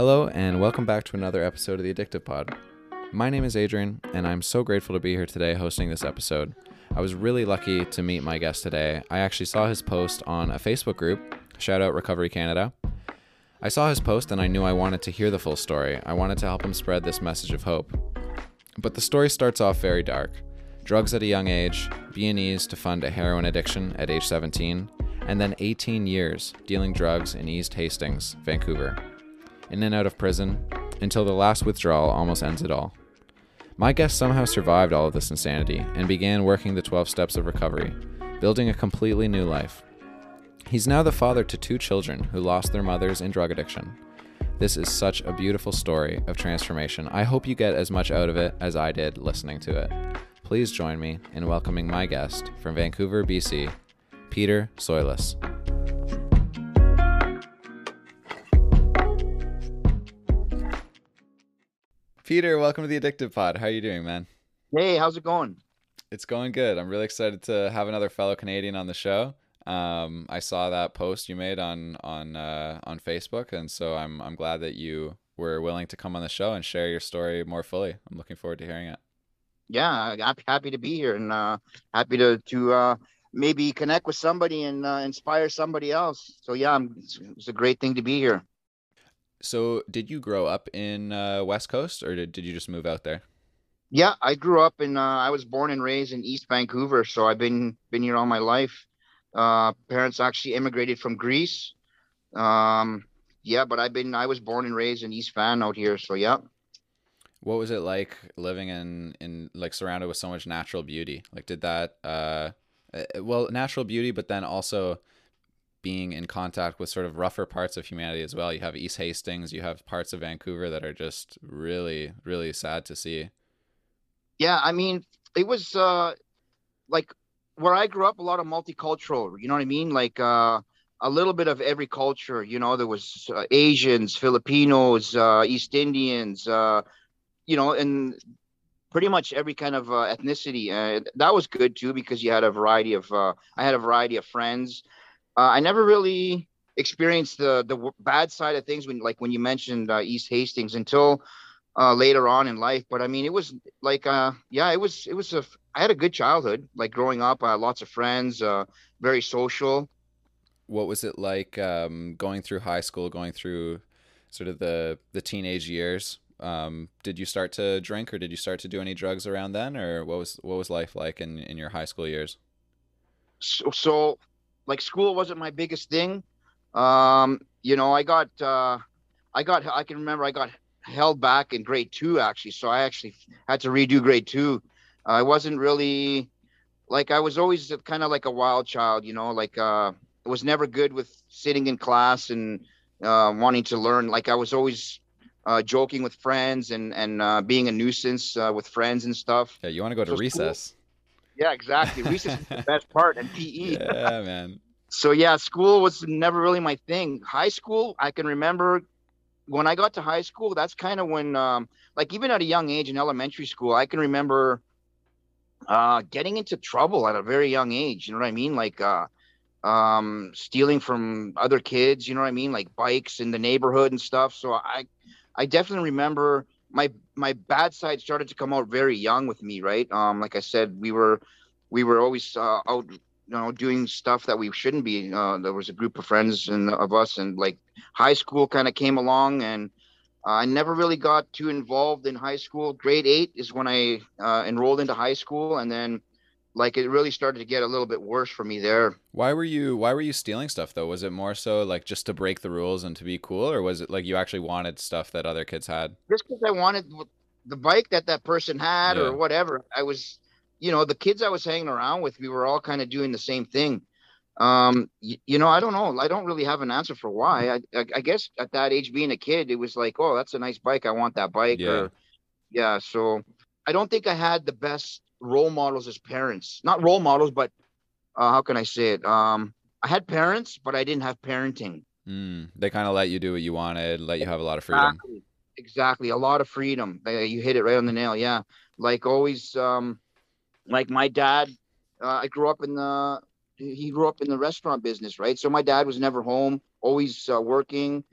Hello, and welcome back to another episode of the Addictive Pod. My name is Adrian, and I'm so grateful to be here today hosting this episode. I was really lucky to meet my guest today. I actually saw his post on a Facebook group, shout out Recovery Canada. I saw his post and I knew I wanted to hear the full story. I wanted to help him spread this message of hope. But the story starts off very dark. Drugs at a young age, being eased to fund a heroin addiction at age 17, and then 18 years dealing drugs in East Hastings, Vancouver. In and out of prison, until the last withdrawal almost ends it all. My guest somehow survived all of this insanity and began working the 12 steps of recovery, building a completely new life. He's now the father to two children who lost their mothers in drug addiction. This is such a beautiful story of transformation. I hope you get as much out of it as I did listening to it. Please join me in welcoming my guest from Vancouver, BC, Peter Soiles. Peter, welcome to the Addictive Pod. How are you doing, man? Hey, how's it going? It's going good. I'm really excited to have another fellow Canadian on the show. Um, I saw that post you made on on uh, on Facebook, and so I'm I'm glad that you were willing to come on the show and share your story more fully. I'm looking forward to hearing it. Yeah, I'm happy to be here and uh, happy to to uh, maybe connect with somebody and uh, inspire somebody else. So yeah, I'm, it's, it's a great thing to be here. So, did you grow up in uh, West Coast, or did, did you just move out there? Yeah, I grew up in. Uh, I was born and raised in East Vancouver, so I've been been here all my life. Uh, parents actually immigrated from Greece. Um, yeah, but I've been. I was born and raised in East Van out here, so yeah. What was it like living in in like surrounded with so much natural beauty? Like, did that uh, uh well, natural beauty, but then also being in contact with sort of rougher parts of humanity as well. You have East Hastings, you have parts of Vancouver that are just really, really sad to see. Yeah, I mean, it was uh like where I grew up, a lot of multicultural. You know what I mean? Like uh a little bit of every culture. You know, there was uh, Asians, Filipinos, uh, East Indians, uh, you know, and pretty much every kind of uh, ethnicity. And that was good too because you had a variety of. Uh, I had a variety of friends uh, I never really experienced the the bad side of things when like when you mentioned uh, East Hastings until uh, later on in life. But I mean, it was like uh, yeah, it was it was a I had a good childhood. Like growing up, I had lots of friends, uh, very social. What was it like um, going through high school, going through sort of the the teenage years? Um, did you start to drink, or did you start to do any drugs around then, or what was what was life like in in your high school years? So, so like school wasn't my biggest thing. Um, you know, I got uh, I got I can remember I got held back in grade two actually, so I actually had to redo grade two. Uh, I wasn't really like I was always kind of like a wild child, you know, like uh, was never good with sitting in class and uh, wanting to learn. Like I was always uh, joking with friends and and uh, being a nuisance uh, with friends and stuff. Yeah, you want to go to so recess. Yeah, exactly. Recess is the best part, and PE. Yeah, man. so yeah, school was never really my thing. High school, I can remember when I got to high school. That's kind of when, um, like, even at a young age in elementary school, I can remember uh, getting into trouble at a very young age. You know what I mean? Like, uh, um, stealing from other kids. You know what I mean? Like bikes in the neighborhood and stuff. So I, I definitely remember my my bad side started to come out very young with me, right? Um, like I said, we were we were always uh, out, you know, doing stuff that we shouldn't be. Uh, there was a group of friends and of us, and like high school kind of came along, and I never really got too involved in high school. Grade eight is when I uh, enrolled into high school, and then like it really started to get a little bit worse for me there. Why were you why were you stealing stuff though? Was it more so like just to break the rules and to be cool or was it like you actually wanted stuff that other kids had? Just cuz I wanted the bike that that person had yeah. or whatever. I was you know, the kids I was hanging around with, we were all kind of doing the same thing. Um, you, you, know, I don't know. I don't really have an answer for why. I, I, I guess at that age, being a kid, it was like, oh, that's a nice bike. I want that bike. Yeah. Or, yeah. So I don't think I had the best role models as parents. Not role models, but uh, how can I say it? Um, I had parents, but I didn't have parenting. Mm, they kind of let you do what you wanted, let you have a lot of freedom. Exactly. exactly. A lot of freedom. You hit it right on the nail. Yeah. Like always, um, like my dad, uh, I grew up in the, he grew up in the restaurant business, right? So my dad was never home, always uh, working.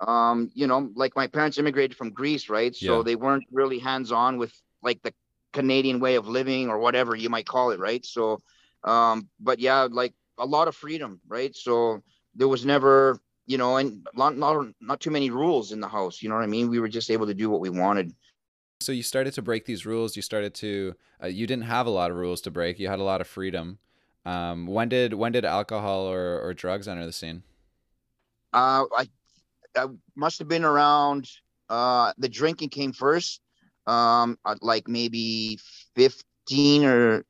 um, you know, like my parents immigrated from Greece, right? So Yeah. they weren't really hands on with like the Canadian way of living or whatever you might call it, right? So, um, but yeah, like a lot of freedom, right? So there was never, you know, and not not not too many rules in the house. You know what I mean? We were just able to do what we wanted. So you started to break these rules. You started to. Uh, you didn't have a lot of rules to break. You had a lot of freedom. Um, when did when did alcohol or, or drugs enter the scene? Uh, I, I must have been around. Uh, the drinking came first. Um, like maybe fifteen or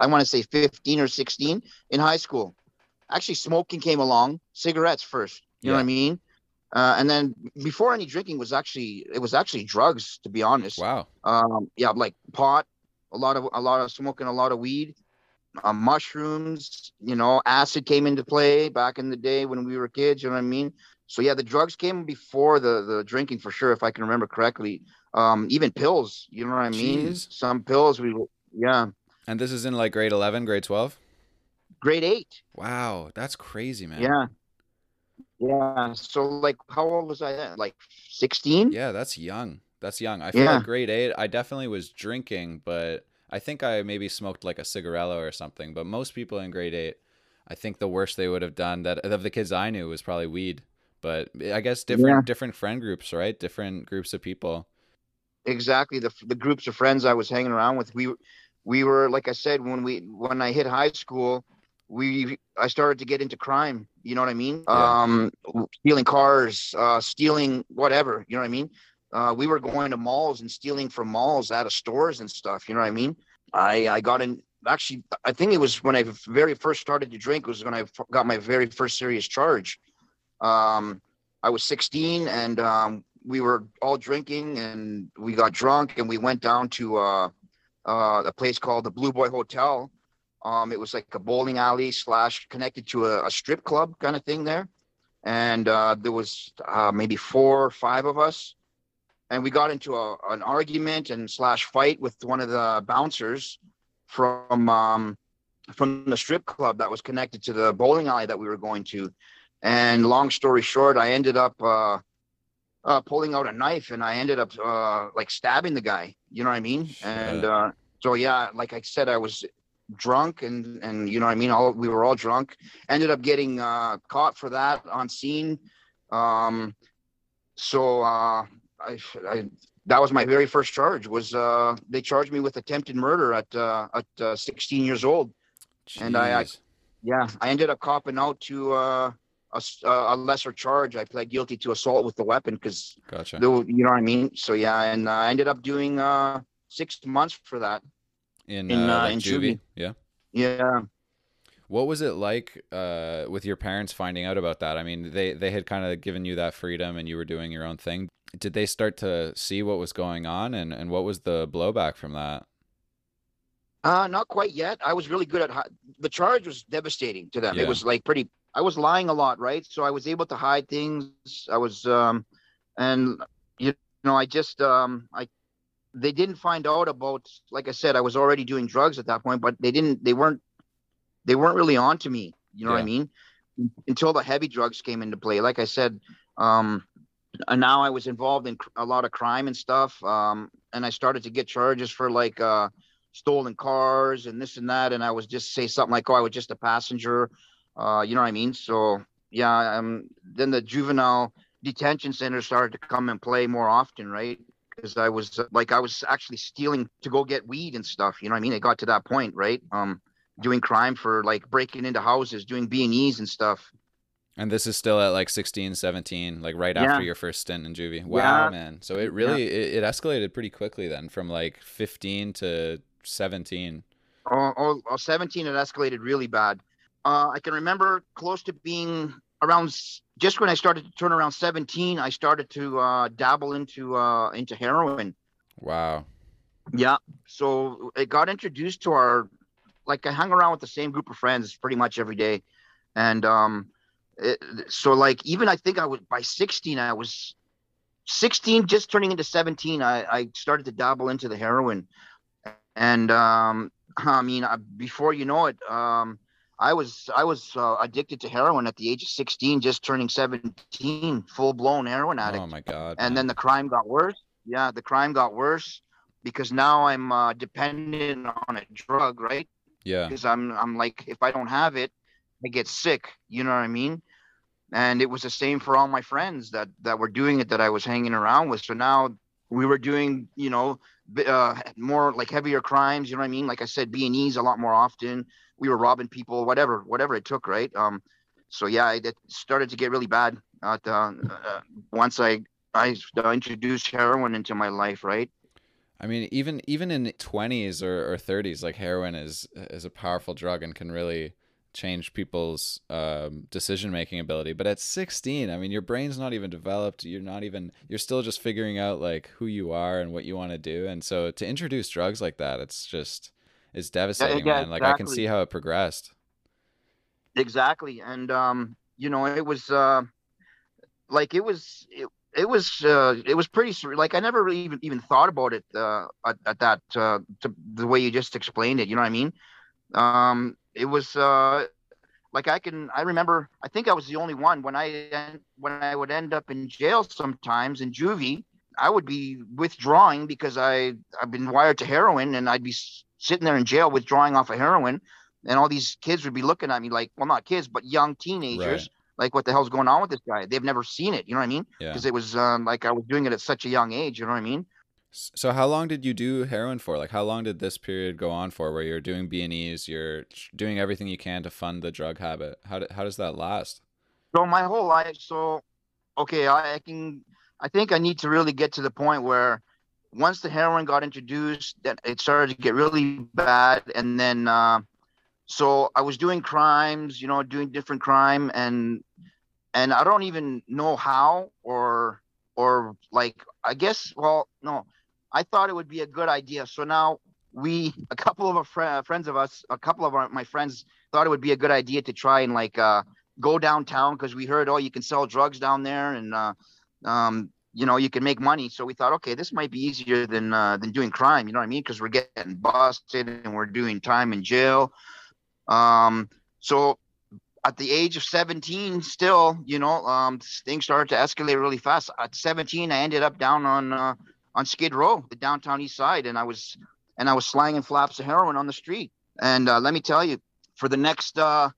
I want to say fifteen or sixteen in high school. Actually, smoking came along. Cigarettes first. You know what I mean? Uh, and then before any drinking was actually it was actually drugs. To be honest. Wow. Um, yeah, like pot, a lot of a lot of smoking, a lot of weed, uh, mushrooms. You know, acid came into play back in the day when we were kids. You know what I mean? So yeah, the drugs came before the the drinking for sure, if I can remember correctly. Um, even pills. You know what I mean? Jeez. Some pills we, yeah, And this is in like grade eleven, grade twelve. grade eight. Wow, that's crazy, man. Yeah. Yeah. So like, how old was I then? Like sixteen? Yeah, that's young. That's young. I feel Yeah. like grade eight, I definitely was drinking, but I think I maybe smoked like a cigarello or something. But most people in grade eight, I think the worst they would have done that of the kids I knew was probably weed. But I guess different Yeah. different friend groups, right? Different groups of people. Exactly the the groups of friends I was hanging around with. We we were like I said when we when I hit high school, we I started to get into crime. You know what I mean? Yeah. Um, stealing cars, uh, stealing whatever. You know what I mean? Uh, we were going to malls and stealing from malls out of stores and stuff. You know what I mean? I I got in. Actually, I think it was when I very first started to drink was when I got my very first serious charge. Um, I was 16 and um, we were all drinking and we got drunk and we went down to uh, uh, a place called the Blue Boy Hotel. Um, it was like a bowling alley slash connected to a, a strip club kind of thing there. And uh, there was uh, maybe four or five of us. And we got into a, an argument and slash fight with one of the bouncers from um, from the strip club that was connected to the bowling alley that we were going to. And long story short, I ended up uh, uh, pulling out a knife and I ended up uh, like stabbing the guy. You know what I mean? And uh, so yeah, like I said, I was drunk and and you know what I mean. All we were all drunk. Ended up getting uh, caught for that on scene. Um, so uh, I, I that was my very first charge. Was uh, they charged me with attempted murder at uh, at uh, 16 years old. And I- I- Yeah, I ended up copping out to uh, a, a lesser charge. I pled guilty to assault with the weapon because gotcha. you know what I mean. So yeah, and uh, I ended up doing uh, six months for that. In, in, uh, uh, like in juvie? juvie. Yeah. Yeah. What was it like uh, with your parents finding out about that? I mean, they they had kind of given you that freedom, and you were doing your own thing. Did they start to see what was going on, and and what was the blowback from that? Uh, not quite yet. I was really good at hi- the charge was devastating to them. Yeah. It was like pretty. I was lying a lot, right? So I was able to hide things. I was, um, and you know, I just, um, I, they didn't find out about. Like I said, I was already doing drugs at that point, but they didn't. They weren't. They weren't really on to me. You know what I mean? Until the heavy drugs came into play. Like I said, um, and now I was involved in cr- a lot of crime and stuff. Um, and I started to get charges for like, uh stolen cars and this and that and i was just say something like oh i was just a passenger uh you know what i mean so yeah um then the juvenile detention center started to come and play more often right because i was uh, like i was actually stealing to go get weed and stuff you know what i mean it got to that point right um doing crime for like breaking into houses doing b and e's and stuff And this is still at like 16, 17, like right Yeah. after your first stint in juvie. Wow, Yeah. man. So it really it, it escalated pretty quickly then from like 15 to 17. Oh, oh, oh 17, it escalated really bad. Uh, I can remember close to being around just when I started to turn around 17, I started to uh, dabble into uh, into heroin. Wow. Yeah. So it got introduced to our, like I hung around with the same group of friends pretty much every day. And um, it, so like, even I think I was by 16, I was 16, just turning into 17, I, I started to dabble into the heroin. And um, I mean, I, before you know it, um, I was I was uh, addicted to heroin at the age of 16, just turning 17, full blown heroin addict. Oh my god. and man. then the crime got worse. Yeah, the crime got worse because now I'm uh, dependent on a drug, right? yeah. Because I'm I'm like if I don't have it, I get sick. You know what I mean? And it was the same for all my friends that that were doing it that I was hanging around with. So now we were doing, you know, uh, more like heavier crimes. You know what I mean? Like I said, B and E's a lot more often. We were robbing people, whatever, whatever it took, right? Um, so yeah, it, started to get really bad. At, uh, uh, once I I introduced heroin into my life, right? I mean, even even in twenties or, or thirties, like heroin is is a powerful drug and can really change people's um, decision making ability. But at sixteen, I mean, your brain's not even developed. You're not even. You're still just figuring out like who you are and what you want to do. And so to introduce drugs like that, it's just it's devastating, yeah, man. Like I can see how it progressed. Exactly, and um, you know, it was uh, like it was it, it was uh, it was pretty sur- like I never really even even thought about it uh, at, at that uh, to the way you just explained it. You know what I mean? Um, it was uh, like I can I remember I think I was the only one. When I when I would end up in jail sometimes in juvie. I would be withdrawing because I I've been wired to heroin and I'd be sitting there in jail withdrawing off of heroin. And all these kids would be looking at me like well not kids but young teenagers like what the hell's going on with this guy? They've never seen it you know what I mean? Yeah. because it was um, like I was doing it at such a young age you know what I mean So how long did you do heroin for? Like how long did this period go on for where you're doing B and E's, you're doing everything you can to fund the drug habit? How, do, how does that last? so my whole life so okay I, I can i think i need to really get to the point where once the heroin got introduced that it started to get really bad and then uh, so i was doing crimes you know doing different crime and and i don't even know how or or like i guess well no i thought it would be a good idea. So now we a couple of our fr- friends of us a couple of our, my friends thought it would be a good idea to try and like uh go downtown because we heard oh you can sell drugs down there and uh, um, you know you can make money. So we thought okay this might be easier than uh, than doing crime you know what i mean? Because we're getting busted and we're doing time in jail. Um, so at the age of 17 still you know um, things started to escalate really fast. At 17 i ended up down on uh, on skid row the downtown east side and i was and i was slanging flaps of heroin on the street and uh, let me tell you for the next uh,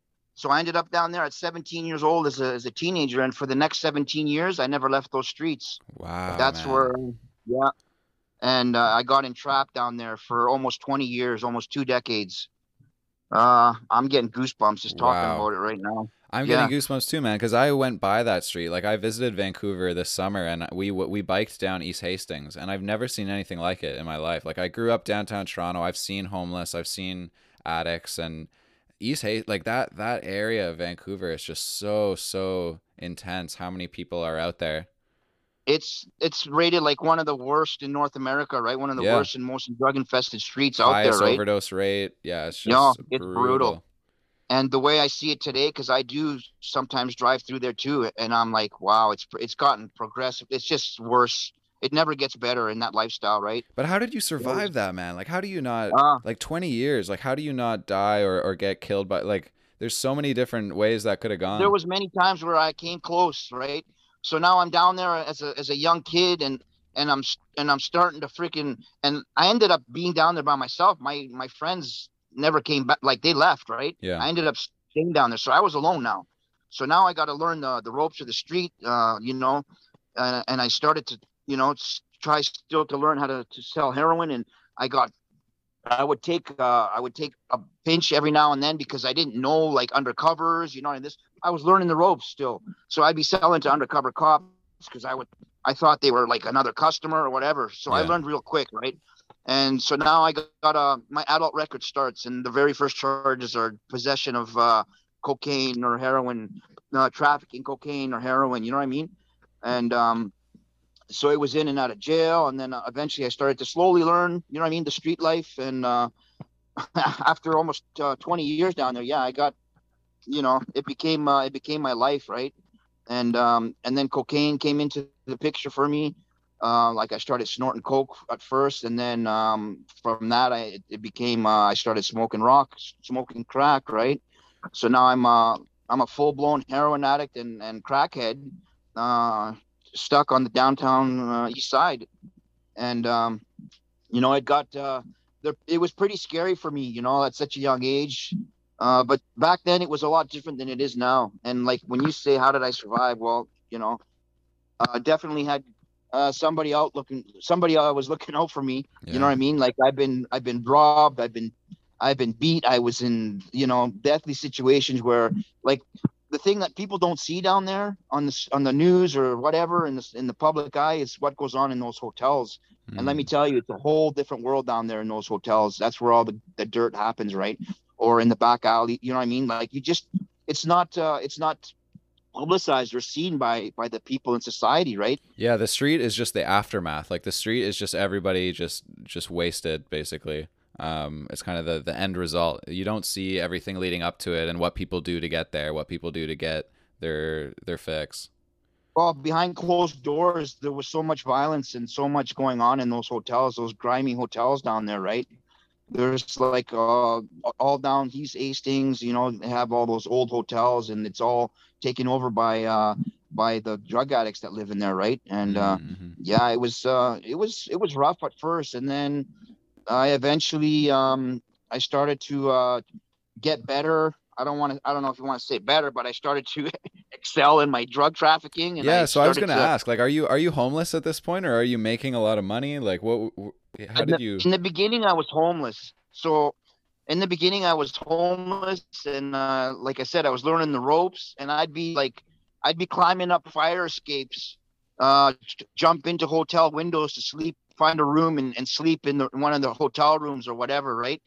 so I ended up down there at 17 years old as a, as a teenager, and for the next 17 years, I never left those streets. Wow. That's man. where, yeah. And uh, I got entrapped down there for almost 20 years, almost two decades. Uh, I'm getting goosebumps just talking Wow. about it right now. I'm Yeah. getting goosebumps too, man, because I went by that street. Like I visited Vancouver this summer, and we we biked down East Hastings, and I've never seen anything like it in my life. Like I grew up downtown Toronto. I've seen homeless. I've seen addicts, and East Hastings, like that that area of Vancouver is just so so intense. How many people are out there? It's it's rated like one of the worst in North America, right? One of the Yeah. worst and most drug infested streets out there, right? overdose rate. Yeah, it's just No, it's brutal. brutal. And the way I see it today, because I do sometimes drive through there too, and I'm like, wow, it's it's gotten progressive. It's just worse. It never gets better in that lifestyle, right? But how did you survive that, man? Like, how do you not Uh, like 20 years? Like, how do you not die or, or get killed by like? There's so many different ways that could have gone. there was many times where I came close, right? So now I'm down there as a as a young kid, and and I'm and I'm starting to freaking and I ended up being down there by myself. My my friends never came back, like they left, right? yeah. I ended up staying down there, so I was alone now. So now I got to learn the the ropes of the street, uh, you know, uh, and I started to, you know, try still to learn how to, to sell heroin, and I got, I would take, uh, I would take a pinch every now and then because I didn't know like undercovers, you know, and this I was learning the ropes still. So I'd be selling to undercover cops because I would, I thought they were like another customer or whatever. So I learned real quick, right? And so now I got, got uh, my adult record starts, and the very first charges are possession of uh, cocaine or heroin, uh, trafficking cocaine or heroin. You know what I mean? And um, so it was in and out of jail, and then uh, eventually I started to slowly learn. You know what I mean? The street life, and uh, after almost uh, 20 years down there, yeah, I got, you know, it became it became my life, right? And um, and then cocaine came into the picture for me. Uh, like I started snorting coke at first, and then um, from that I it became uh, I started smoking rock, smoking crack, right? so now I'm uh I'm a full blown heroin addict and and crackhead, uh, stuck on the downtown uh, east side, and um, you know it got uh, there. It was pretty scary for me, you know, at such a young age. Uh, but back then it was a lot different than it is now. And like when you say, "How did I survive?" Well, you know, uh, definitely had uh, somebody out looking, somebody was looking out for me. Yeah. You know what I mean? Like I've been, I've been robbed, I've been, I've been beat. I was in, you know, deathly situations where, like, the thing that people don't see down there on the on the news or whatever in the in the public eye is what goes on in those hotels. And let me Mm. tell you, it's a whole different world down there in those hotels. That's where all the, the dirt happens, right? Or in the back alley. You know what I mean? Like you just, it's not, uh, it's not publicized or seen by by the people in society, right? Yeah, the street is just the aftermath. Like the street is just everybody just just wasted basically. Um, it's kind of the the end result. You don't see everything leading up to it and what people do to get there, what people do to get their their fix. Well, behind closed doors, there was so much violence and so much going on in those hotels, those grimy hotels down there, right? There's like uh, all down East Hastings, you know, they have all those old hotels, and it's all taken over by uh, by the drug addicts that live in there, right? And uh, Mhm. yeah, it was uh, it was it was rough at first, and then I eventually um, I started to uh, get better. I don't want to. I don't know if you want to say better, but I started to excel in my drug trafficking. And yeah, so I was gonna to- ask, like, are you are you homeless at this point, or are you making a lot of money? Like, what? How in did the, you? In the beginning, I was homeless. So, in the beginning, I was homeless, and uh, like I said, I was learning the ropes, and I'd be like, I'd be climbing up fire escapes, uh, jump into hotel windows to sleep, find a room, and, and sleep in the in one of the hotel rooms or whatever, right?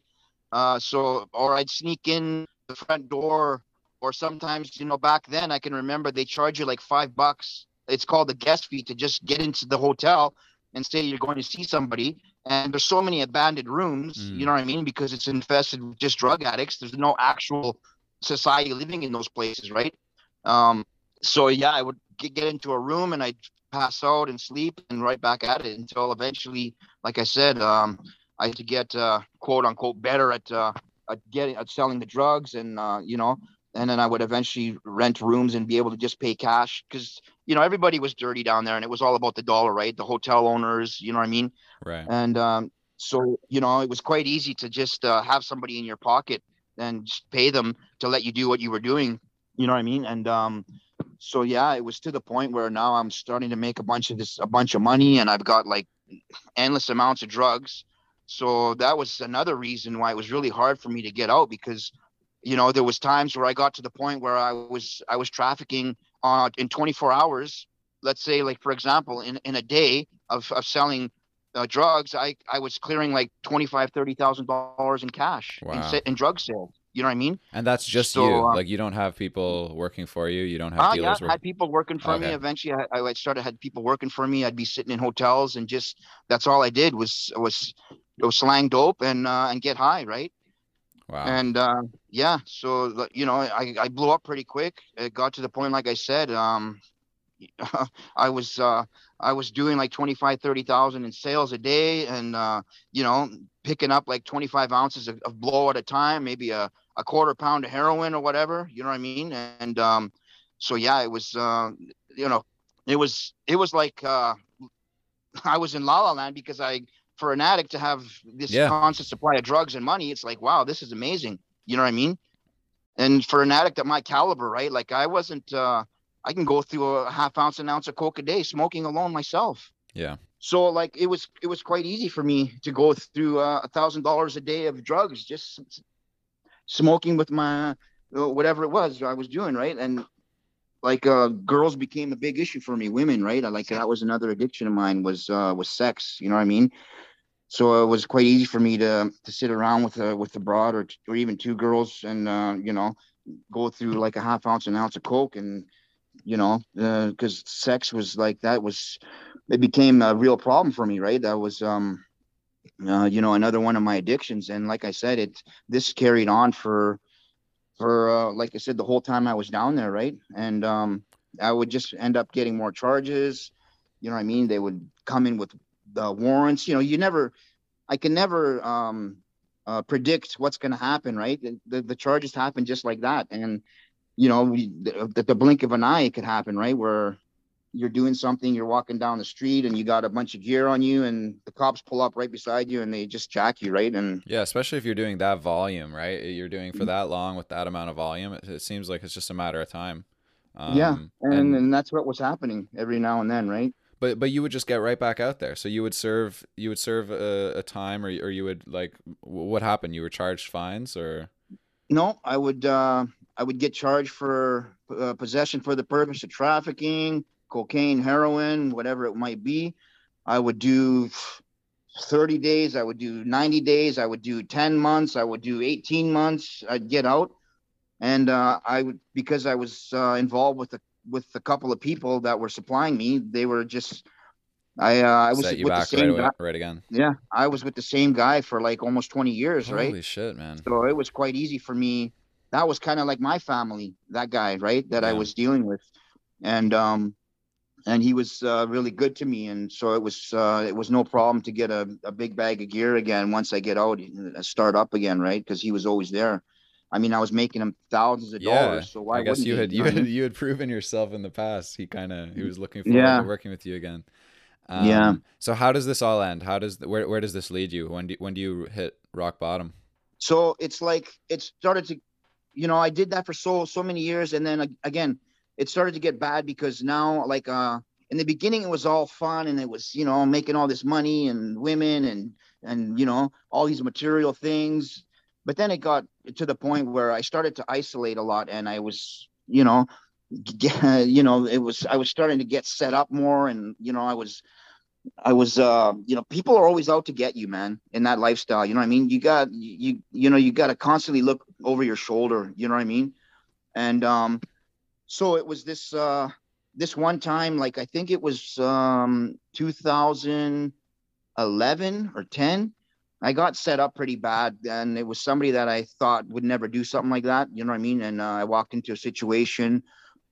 Uh, so, or I'd sneak in the front door, or sometimes, you know, back then I can remember they charge you like five bucks. It's called the guest fee to just get into the hotel and say you're going to see somebody and there's so many abandoned rooms Mm. you know what i mean? Because it's infested with just drug addicts. There's no actual society living in those places right? Um so yeah i would get, get into a room and i'd pass out and sleep and right back at it until eventually like i said um i had to get uh quote unquote better at uh at getting at selling the drugs and uh you know and then i would eventually rent rooms and be able to just pay cash because you know everybody was dirty down there and it was all about the dollar right? The hotel owners you know what i mean? Right. and um, so you know it was quite easy to just uh, have somebody in your pocket and just pay them to let you do what you were doing you know what i mean? And um, so yeah it was to the point where now i'm starting to make a bunch of this a bunch of money and i've got like endless amounts of drugs. So that was another reason why it was really hard for me to get out because you know there was times where i got to the point where i was i was trafficking uh, in 24 hours let's say like for example in, in a day of, of selling uh, drugs, I, I was clearing like twenty five, thirty thousand dollars in cash in, Wow. sa- in drug sales. You know what I mean? And that's just So, you. uh, like, you don't have people working for you. You don't have Uh, yeah, I had people working for me. Eventually, I, I started had people working for me. I'd be sitting in hotels and just that's all I did was was was slang dope and uh, and get high, right? Wow. And uh, yeah, so you know, I, I blew up pretty quick. It got to the point, like I said, um, I was uh, I was doing like 25, 30,000 in sales a day, and uh, you know, picking up like 25 ounces of, of blow at a time, maybe a, a quarter pound of heroin or whatever. You know what I mean? And um, so yeah, it was uh, you know, it was it was like uh, I was in La La Land because I for an addict to have this Yeah. constant supply of drugs and money, it's like wow, this is amazing. You know what I mean? And for an addict at my caliber, right? Like I wasn't. Uh, I can go through a half ounce, an ounce of coke a day, smoking alone myself. yeah. So like it was, it was quite easy for me to go through uh, a thousand dollars a day of drugs, just smoking with my uh, whatever it was I was doing, right? And like uh, girls became a big issue for me, women, right? I Like that was another addiction of mine was uh, was sex. You know what I mean? So it was quite easy for me to to sit around with a with a broad or or even two girls and uh, you know go through like a half ounce, an ounce of coke and you know, because sex was like that was it became a real problem for me, right? That was um uh, you know another one of my addictions, and like I said, it this carried on for for uh, like I said the whole time I was down there, right? And um I would just end up getting more charges. You know what I mean? They would come in with the warrants. You know, you never, I can never um uh, predict what's going to happen, right? The, the, the charges happen just like that, and you know, we, the, the blink of an eye, it could happen, right? Where you're doing something, you're walking down the street, and you got a bunch of gear on you, and the cops pull up right beside you, and they just jack you, right? And yeah, especially if you're doing that volume, right? You're doing for that long with that amount of volume, it, it seems like it's just a matter of time. Um, yeah, and, and and that's what was happening every now and then, right? But but you would just get right back out there. So you would serve you would serve a, a time, or or you would like what happened? You were charged fines, or no? I would uh, I would get charged for uh, possession for the purpose of trafficking, cocaine, heroin, whatever it might be. I would do 30 days. I would do 90 days. I would do 10 months. I would do 18 months. I'd get out, and uh, I would because I was uh, involved with the with a couple of people that were supplying me. They were just I uh, I was with the same right, away, guy. right again. Yeah, I was with the same guy for like almost 20 years, Holy right? Holy shit, man! So it was quite easy for me. That was kind of like my family, that guy, right? That I was dealing with, and um, and he was uh, really good to me, and so it was uh, it was no problem to get a, a big bag of gear again once I get out, and start up again, right? Because he was always there. I mean, I was making him thousands of Yeah, dollars, so why I guess you had you had you had proven yourself in the past. He kind of he was looking forward Yeah. to working with you again. Um, Yeah. So how does this all end? How does where where does this lead you? When do when do you hit rock bottom? so it's like it started to you know i did that for so so many years and then again it started to get bad because now like uh in the beginning it was all fun and it was you know making all this money and women and and you know all these material things but then it got to the point where i started to isolate a lot and i was you know you know it was i was starting to get set up more and you know i was I was, uh, you know, people are always out to get you, man, in that lifestyle. You know what I mean? You got, you, you know, you got to constantly look over your shoulder. You know what I mean? And um, so it was this, uh, this one time, like I think it was um 2011 or 10. I got set up pretty bad, and it was somebody that I thought would never do something like that. You know what I mean? And uh, I walked into a situation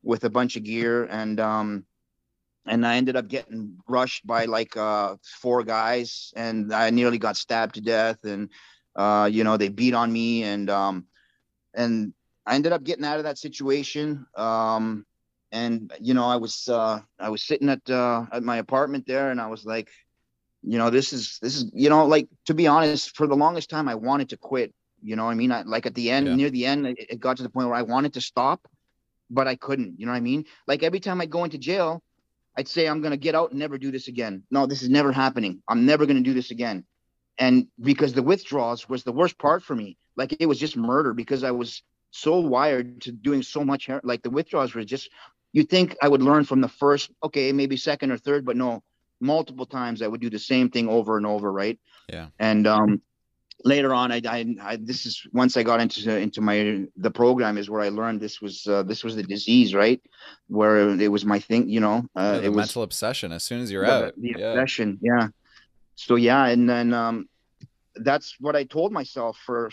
with a bunch of gear, and um, and I ended up getting rushed by like uh, four guys, and I nearly got stabbed to death. And uh, you know, they beat on me, and um, and I ended up getting out of that situation. Um, and you know, I was uh, I was sitting at uh, at my apartment there, and I was like, you know, this is this is you know, like to be honest, for the longest time, I wanted to quit. You know, what I mean, I, like at the end, Yeah. near the end, it, it got to the point where I wanted to stop, but I couldn't. You know what I mean? Like every time I go into jail, I'd say I'm gonna get out and never do this again. No, this is never happening. I'm never gonna do this again. And because the withdrawals was the worst part for me. Like it was just murder because I was so wired to doing so much. Like the withdrawals were just. You think I would learn from the first, okay, maybe second or third, but no, multiple times I would do the same thing over and over, right? Yeah. And um, later on, I, I, I this is once I got into into my the program is where I learned this was uh, this was the disease, right? Where it was my thing, you know. Uh, Yeah, the it was mental obsession. As soon as you're the, out, the yeah, obsession, yeah. So yeah, and then um, that's what I told myself for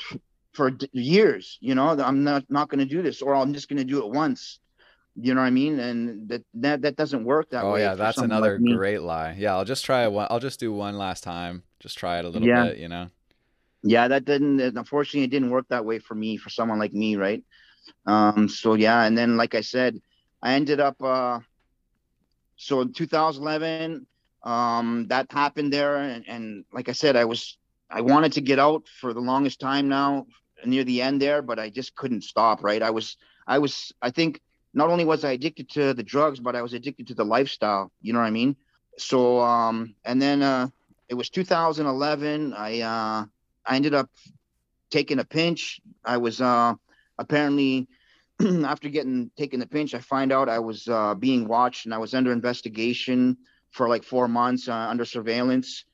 for d- years. You know, I'm not not going to do this, or I'm just going to do it once. You know what I mean? And that that that doesn't work that oh way. Oh yeah, that's another like great lie. Yeah, I'll just try one. I'll just do one last time. Just try it a little Yeah. bit. You know. yeah that didn't unfortunately it didn't work that way for me for someone like me right um so yeah and then like i said i ended up uh so in 2011 um that happened there and, and like i said i was i wanted to get out for the longest time now near the end there but i just couldn't stop right i was i was i think not only was i addicted to the drugs but i was addicted to the lifestyle you know what i mean so um and then uh it was 2011 i uh I ended up taking a pinch. I was uh, apparently after getting taken the pinch, I find out I was uh, being watched and I was under investigation for like four months uh, under surveillance.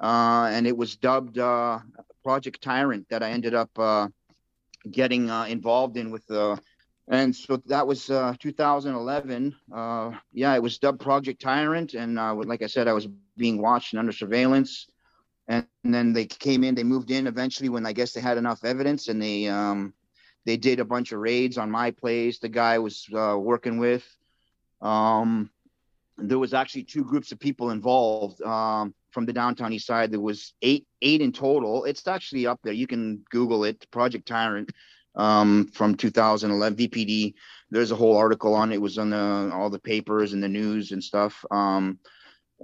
Uh, and it was dubbed uh, Project Tyrant that I ended up uh, getting involved in with. And so that was uh, 2011. Uh, yeah, it was dubbed Project Tyrant, and uh, like I said, I was being watched and under surveillance and, and then they came in they moved in eventually when i guess they had enough evidence and they um they did a bunch of raids on my place the guy I was working with um there was actually two groups of people involved um from the downtown east side. There was eight eight in total. It's actually up there. You can Google it. Project Tyrant um, from 2011 VPD. There's a whole article on it. it was on the, all the papers and the news and stuff. Um,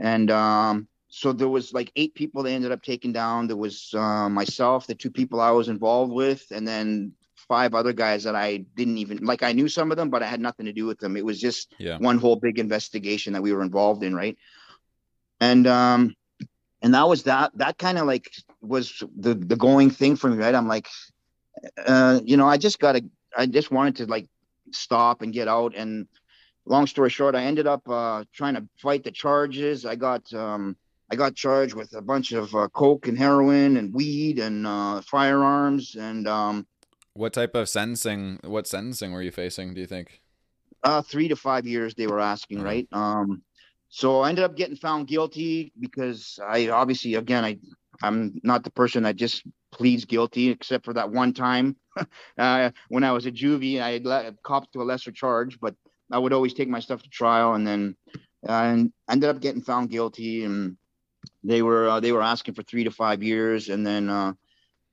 and um, so there was like eight people they ended up taking down. There was uh, myself, the two people I was involved with, and then five other guys that I didn't even like. I knew some of them, but I had nothing to do with them. It was just Yeah. one whole big investigation that we were involved in, right? And um, and that was that. That kind of like was the the going thing for me, right? I'm like, uh, you know, I just gotta. I just wanted to like stop and get out. And long story short, I ended up uh, trying to fight the charges. I got um, I got charged with a bunch of uh, coke and heroin and weed and uh, firearms and um, What type of sentencing? What sentencing were you facing? Do you think? uh, three to five years they were asking, Mhm. right? Um, so I ended up getting found guilty because I obviously, again, I I'm not the person that just pleads guilty, except for that one time uh, when I was a juvie. I had let, copped to a lesser charge, but I would always take my stuff to trial, and then uh, and ended up getting found guilty, and they were uh, they were asking for three to five years, and then uh,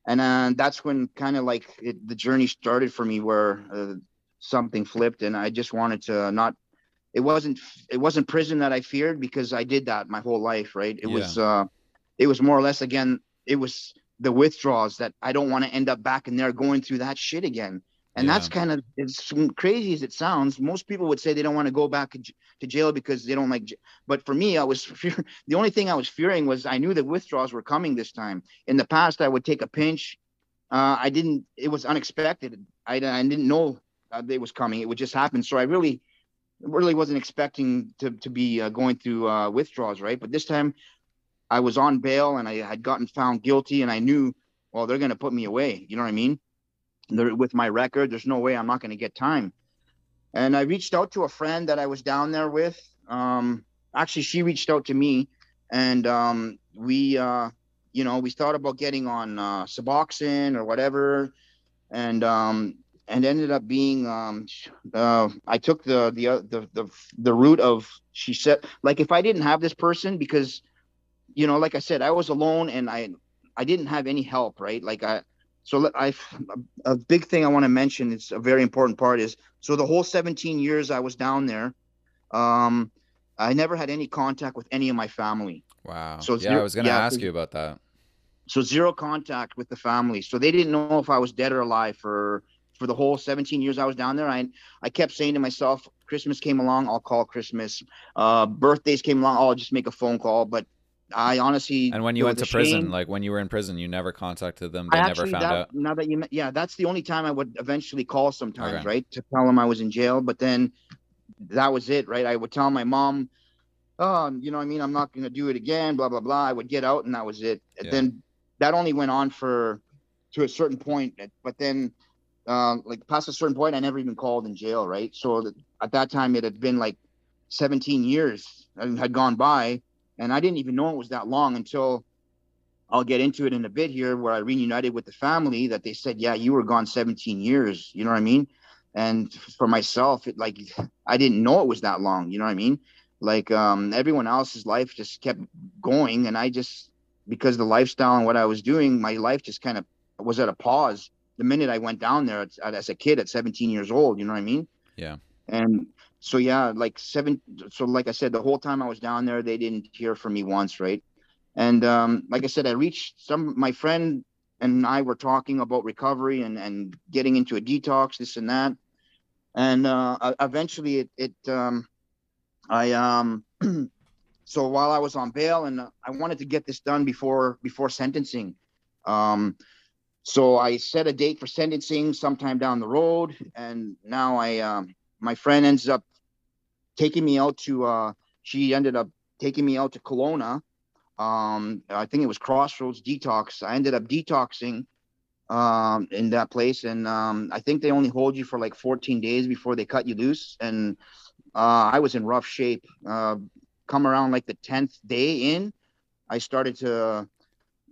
and uh, that's when kind of like it, the journey started for me, where uh, something flipped, and I just wanted to not. It wasn't it wasn't prison that I feared because I did that my whole life, right? It was uh, it was more or less again. It was the withdrawals that I don't want to end up back in there going through that shit again. And that's kind of as crazy as it sounds. Most people would say they don't want to go back to jail because they don't like. j- But for me, I was fear- the only thing I was fearing was I knew the withdrawals were coming this time. In the past, I would take a pinch. Uh, I didn't. It was unexpected. I, I didn't know uh, it was coming. It would just happen. So I really, really wasn't expecting to to be uh, going through uh, withdrawals, right? But this time, I was on bail and I had gotten found guilty, and I knew, well, they're going to put me away. You know what I mean? They're, with my record, there's no way I'm not going to get time. And I reached out to a friend that I was down there with. Um, actually, she reached out to me, and um, we, uh, you know, we thought about getting on uh, Suboxone or whatever, and um, and ended up being um, uh, I took the, the uh, the the the route of she said like if I didn't have this person because you know like I said I was alone and I I didn't have any help right like I so let- I a big thing I want to mention it's a very important part is so the whole 17 years I was down there um I never had any contact with any of my family Wow. So yeah, zero- I was gonna yeah, ask you about that. so zero contact with the family so they didn't know if i was dead or alive for for the whole 17 years i was down there i i kept saying to myself christmas came along i'll call christmas uh birthdays came along i'll just make a phone call but i honestly And when you went to prison, like when you were in prison, you never contacted them. I They never actually found that, out. now that you yeah that's the only time i would eventually call sometimes Okay. right to tell them i was in jail but then that was it right i would tell my mom oh you know what i mean i'm not going to do it again blah blah blah i would get out and that was it And Yeah. then that only went on for to a certain point but then uh, like past a certain point i never even called in jail right so at that time it had been like 17 years had gone by and i didn't even know it was that long until I'll get into it in a bit here where I reunited with the family that they said, yeah, you were gone 17 years. You know what I mean? And for myself, it like, I didn't know it was that long. You know what I mean? Like, um, everyone else's life just kept going. And I just, because the lifestyle and what I was doing, my life just kind of was at a pause the minute I went down there at, as a kid at 17 years old. You know what I mean? Yeah. And so, yeah, like seven. So, like I said, the whole time I was down there, they didn't hear from me once, right? And um, like I said, I reached some. My friend and I were talking about recovery and and getting into a detox, this and that. And uh, eventually, it it um, I um. so while I was on bail, and I wanted to get this done before before sentencing. Um, so I set a date for sentencing sometime down the road, and now I um, my friend ends up taking me out to. Uh, she ended up taking me out to Kelowna um i think it was crossroads detox i ended up detoxing um in that place and um i think they only hold you for like 14 days before they cut you loose and uh i was in rough shape uh come around like the 10th day in i started to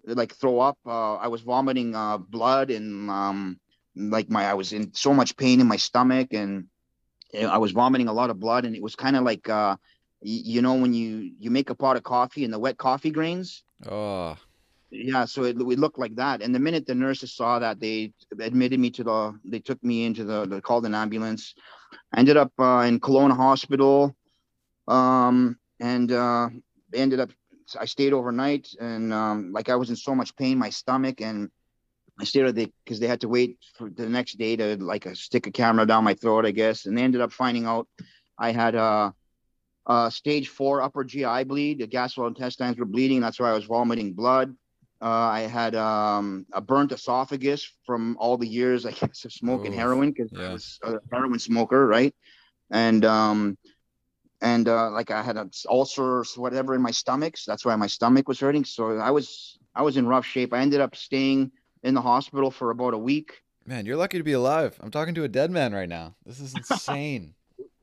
like throw up. Uh i was vomiting uh blood and um like my i was in so much pain in my stomach and i was vomiting a lot of blood and it was kind of like uh you know when you you make a pot of coffee and the wet coffee grains? Oh, yeah so it, it looked like that. And the minute the nurses saw that they admitted me to the they took me into the they called an ambulance. I ended up uh, in Kelowna hospital um and uh ended up i stayed overnight and um like i was in so much pain my stomach and i stayed there because they had to wait for the next day to like uh, stick a camera down my throat i guess and they ended up finding out i had uh uh, stage four upper GI bleed. The gastrointestines were bleeding. That's why I was vomiting blood. Uh, I had um, a burnt esophagus from all the years, I guess, of smoking Oof, heroin because yeah. I was a heroin smoker, right? And um, and uh, like I had a ulcers, whatever, in my stomach. So that's why my stomach was hurting. So I was I was in rough shape. I ended up staying in the hospital for about a week. man, you're lucky to be alive. I'm talking to a dead man right now. This is insane.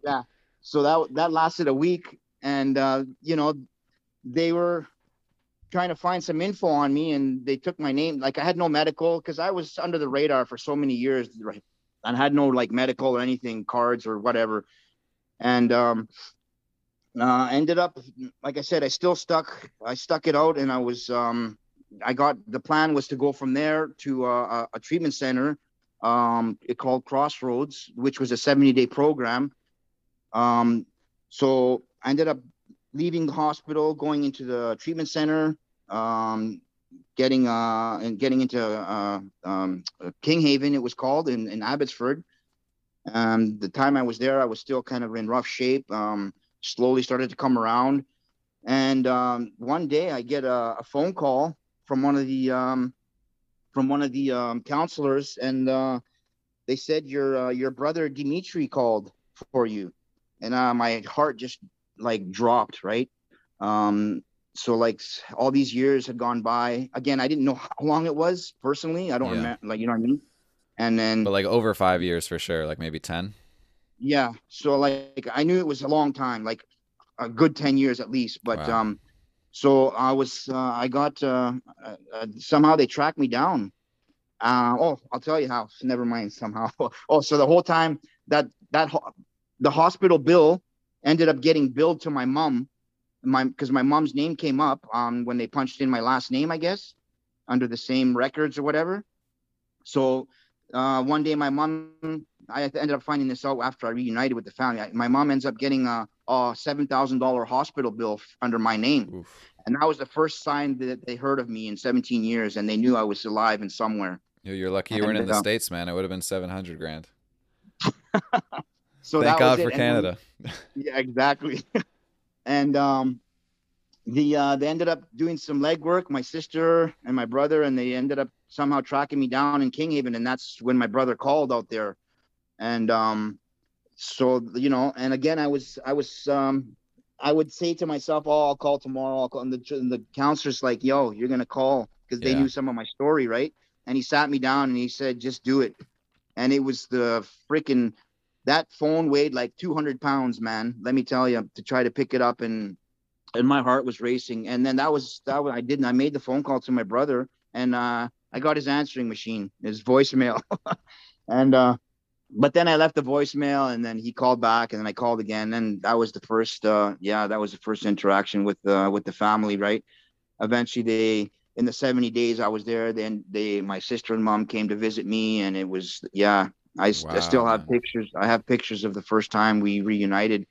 Yeah. So that that lasted a week and uh you know they were trying to find some info on me and they took my name like i had no medical because i was under the radar for so many years right and had no like medical or anything cards or whatever and um uh ended up like i said i still stuck i stuck it out and i was um i got the plan was to go from there to uh, a, treatment center um it called crossroads which was a 70 day program um, so I ended up leaving the hospital, going into the treatment center, um, getting uh, and getting into uh, um, King Haven, it was called in, in Abbotsford. Um, the time I was there, I was still kind of in rough shape. Um, slowly started to come around, and um, one day I get a, a phone call from one of the um, from one of the um, counselors, and uh, they said your uh, your brother Dimitri called for you. And uh, my heart just like dropped right? Um so like all these years had gone by. Again i didn't know how long it was personally. I don't Yeah. remember like you know what i mean? And then But like over five years for sure, like maybe 10. Yeah so like i knew it was a long time like a good 10 years at least but Wow. um so i was uh, i got uh, uh, somehow they tracked me down. Uh oh i'll tell you how never mind somehow. Oh so the whole time that that ho- the hospital bill ended up getting billed to my mom. My because my mom's name came up um when they punched in my last name i guess under the same records or whatever. So uh one day my mom i ended up finding this out after i reunited with the family I, my mom ends up getting a, a seven thousand dollar hospital bill f- under my name Oof. and that was the first sign that they heard of me in 17 years and they knew i was alive and somewhere You're lucky you weren't in the uh, States, man. It would have been 700 grand. so Thank God for And then- Canada. yeah exactly and um the uh they ended up doing some legwork my sister and my brother and they ended up somehow tracking me down in kinghaven and that's when my brother called out there. And um so you know and again i was i was um i would say to myself oh i'll call tomorrow. I'll call and the, and the counselor's like yo you're gonna call because they Yeah. knew some of my story right? And he sat me down and he said just do it. And it was the freaking that phone weighed like 200 pounds man let me tell you to try to pick it up and and my heart was racing. And then that was that was, i didn't i made the phone call to my brother and uh i got his answering machine his voicemail. And uh but then i left the voicemail and then he called back and then i called again. And that was the first uh yeah that was the first interaction with uh with the family right? Eventually they in the 70 days i was there then they my sister and mom came to visit me and it was yeah I still have pictures i have pictures of the first time we reunited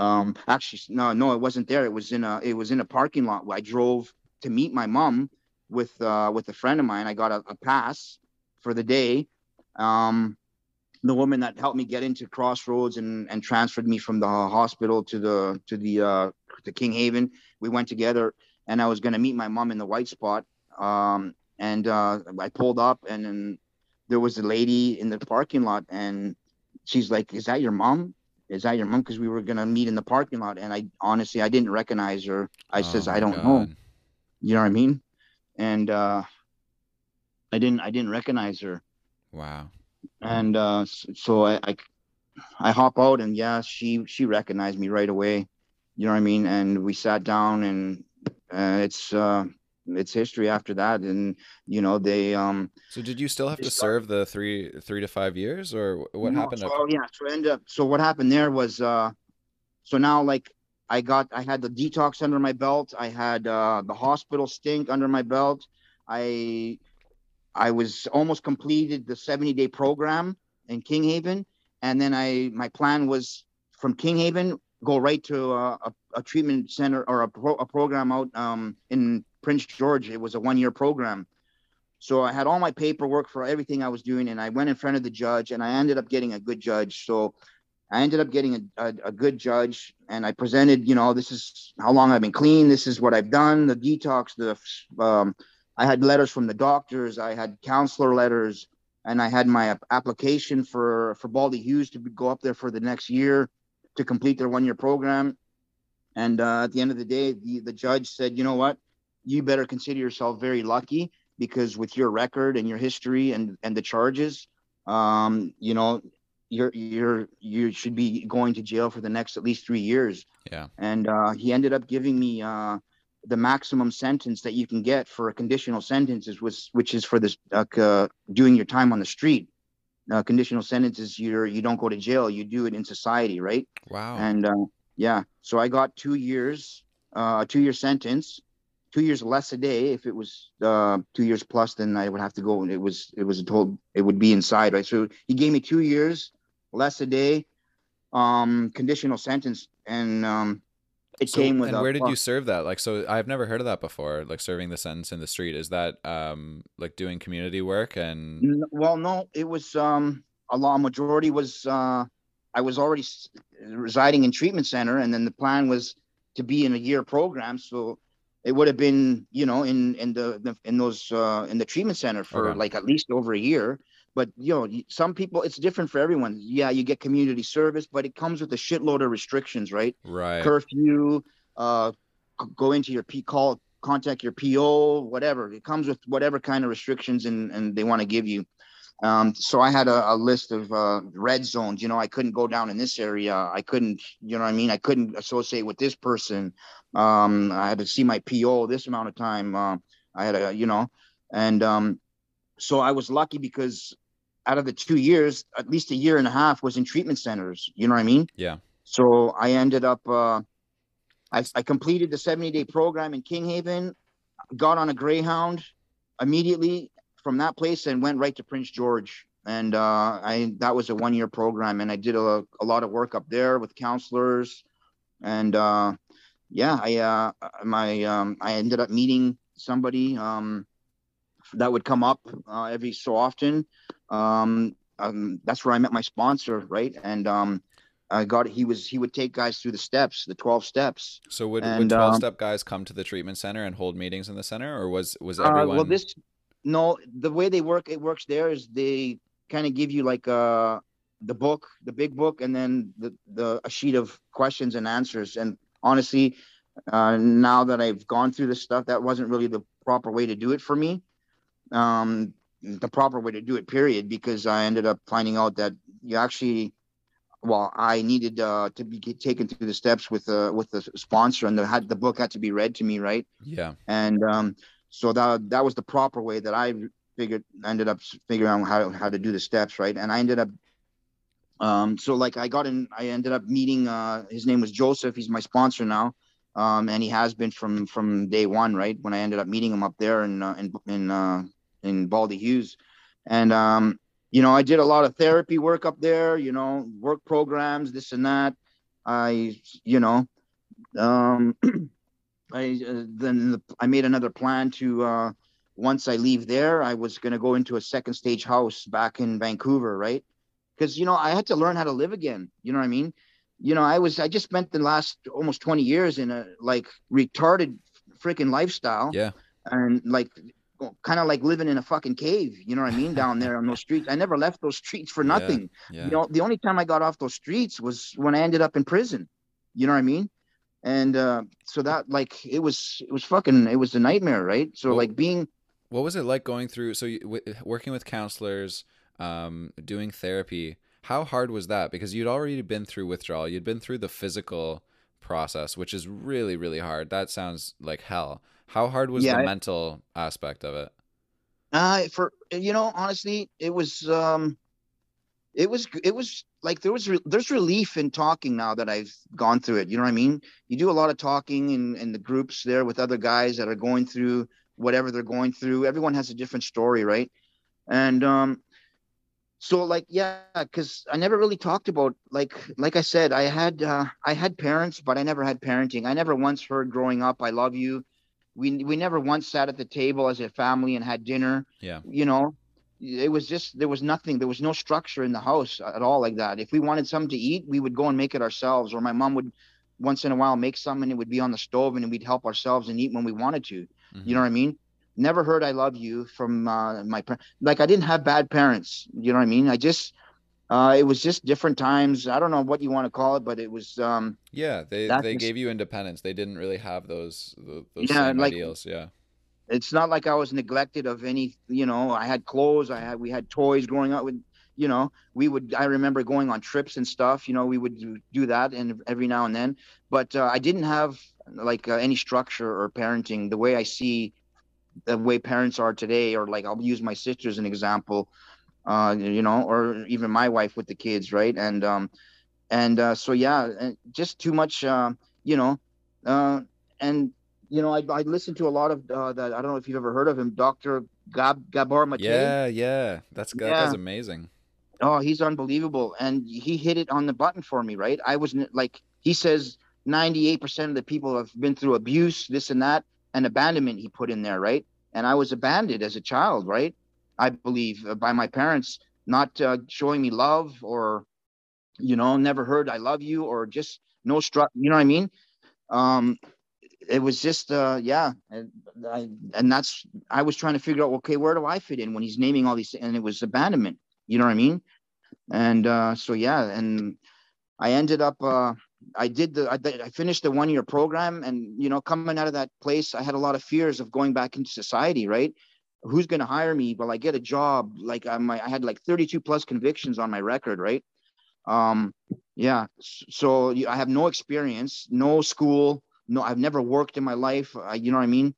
um actually no no it wasn't there. It was in a it was in a parking lot i drove to meet my mom with uh with a friend of mine. I got a, a pass for the day. Um the woman that helped me get into crossroads and and transferred me from the hospital to the to the uh to king haven. We went together and i was going to meet my mom in the white spot. Um and uh i pulled up and then there was a lady in the parking lot and she's like is that your mom is that your mom? Because we were going to meet in the parking lot and i honestly i didn't recognize her. I Oh says i don't know. You know what i mean? And uh i didn't i didn't recognize her. Wow. and uh so I, I i hop out and yeah she she recognized me right away. You know what i mean? And we sat down and uh, it's uh it's history after that and you know they um So did you still have to serve the three three to five years, or what No, happened? So, oh, yeah. So I ended up. So what happened there was, uh, so now like I got I had the detox under my belt. I had uh, the hospital stink under my belt. I I was almost completed the 70 day program in king haven and then I my plan was from king haven go right to a, a, a treatment center or a, pro, a program out um, in Prince George. It was a one year program. So I had all my paperwork for everything I was doing, and I went in front of the judge, and I ended up getting a good judge. So I ended up getting a, a, a, good judge, and I presented, you know, this is how long I've been clean. This is what I've done. The detox. The um, I had letters from the doctors. I had counselor letters, and I had my application for for Baldy Hughes to go up there for the next year to complete their one year program. And uh, at the end of the day, the, the judge said, you know what, you better consider yourself very lucky because with your record and your history and and the charges, um, you know, you're you're you should be going to jail for the next at least three years. Yeah. And uh, he ended up giving me uh, the maximum sentence that you can get for a conditional sentence, is was which is for this uh, doing your time on the street. Uh, conditional sentences, you're you don't go to jail, you do it in society, right? Wow. And uh, yeah, so I got two years, uh, a two year sentence two years less a day. If it was uh, two years plus, then I would have to go. And it was it was told it would be inside, right? So he gave me two years less a day, um, conditional sentence, and um, it so, came with. And a, where did you serve that? Like, so I've never heard of that before. Like serving the sentence in the street. Is that um like doing community work and? Well, no, it was um a law majority was uh I was already residing in treatment center, and then the plan was to be in a year program. So it would have been you know in in the, the in those uh, in the treatment center for okay. like at least over a year. But you know some people it's different for everyone. Yeah you get community service but it comes with a shitload of restrictions right? Right. Curfew uh go into your p call contact your po whatever. It comes with whatever kind of restrictions and and they want to give you um, so I had a, a list of uh, red zones. You know, I couldn't go down in this area. I couldn't, you know, what I mean, I couldn't associate with this person. Um, I had to see my PO this amount of time. Uh, I had a, you know, and um, so I was lucky because out of the two years, at least a year and a half was in treatment centers. You know what I mean? Yeah. So I ended up, uh, I, I completed the 70 day program in King Haven, got on a Greyhound immediately from that place and went right to Prince George. And uh, I that was a one year program, and I did a, a lot of work up there with counselors, and uh, yeah, I uh, my um, I ended up meeting somebody um, that would come up uh, every so often. Um, um, that's where I met my sponsor, right? And um, I got he was he would take guys through the steps, the twelve steps. So would, and, would twelve um, step guys come to the treatment center and hold meetings in the center, or was was everyone? Uh, well, this no, the way they work, it works there is they kind of give you like uh the book, the big book, and then the the a sheet of questions and answers. And honestly, uh, now that I've gone through this stuff, that wasn't really the proper way to do it for me. Um, the proper way to do it, period, because I ended up finding out that you actually, well, I needed uh, to be taken through the steps with uh, with the sponsor, and the had the book had to be read to me, right? Yeah. And um, so that that was the proper way that I figured ended up figuring out how how to do the steps right, and I ended up. Um, so like I got in, I ended up meeting. Uh, his name was Joseph. He's my sponsor now, um, and he has been from from day one. Right when I ended up meeting him up there in uh, in in uh, in Baldy Hughes, and um, you know I did a lot of therapy work up there. You know, work programs, this and that. I you know, um, I uh, then the, I made another plan to uh, once I leave there, I was going to go into a second stage house back in Vancouver, right? Because you know I had to learn how to live again. You know what I mean? You know I was I just spent the last almost twenty years in a like retarded freaking lifestyle. Yeah. And like kind of like living in a fucking cave. You know what I mean? Down there on those streets. I never left those streets for nothing. Yeah, yeah. You know, the only time I got off those streets was when I ended up in prison. You know what I mean? And uh, so that like it was it was fucking it was a nightmare right? So like being what was it like going through so you, w- working with counselors um, doing therapy how hard was that? Because you'd already been through withdrawal you'd been through the physical process which is really really hard. That sounds like hell. How hard was yeah, the I, mental aspect of it? Uh for you know honestly it was um it was it was like there was re- there's relief in talking now that I've gone through it. You know what I mean? You do a lot of talking in in the groups there with other guys that are going through whatever they're going through. Everyone has a different story, right? And um, so like yeah, because I never really talked about like like I said, I had uh, I had parents, but I never had parenting. I never once heard growing up, "I love you." We we never once sat at the table as a family and had dinner. Yeah. You know, it was just there was nothing there was no structure in the house at all like that if we wanted something to eat we would go and make it ourselves or my mom would once in a while make some and it would be on the stove and we'd help ourselves and eat when we wanted to mm-hmm. you know what i mean never heard i love you from uh, my like i didn't have bad parents you know what i mean i just uh, it was just different times. I don't know what you want to call it, but it was. Um, yeah, they they gave you independence. They didn't really have those those, yeah, same like, ideals. Yeah, it's not like I was neglected of any, you know, I had clothes, I had, we had toys growing up with, you know, we would, I remember going on trips and stuff, you know, we would do, that and every now and then, but uh, I didn't have like uh, any structure or parenting the way I see the way parents are today, or like I'll use my sister as an example, uh, you know, or even my wife with the kids. Right. And, um, and, uh, so, yeah, just too much, uh, you know, uh, and you know, I, I listened to a lot of uh, that. I don't know if you've ever heard of him, Dr. Gab Gabor Mate. Yeah, yeah, that's that yeah. amazing. Oh, he's unbelievable, and he hit it on the button for me. Right, I was like, he says, ninety-eight percent of the people have been through abuse, this and that, and abandonment. He put in there, right, and I was abandoned as a child, right. I believe uh, by my parents not uh, showing me love or, you know, never heard I love you or just no struck. You know what I mean? Um, it was just uh yeah and I, and that's i was trying to figure out okay where do i fit in when he's naming all these and it was abandonment you know what i mean? And uh so yeah and i ended up uh i did the i, I finished the one year program and you know coming out of that place i had a lot of fears of going back into society right? Who's going to hire me? Will i get a job? Like i'm i had like 32 plus convictions on my record right? Um yeah so i have no experience no school no, I've never worked in my life. I, you know what I mean?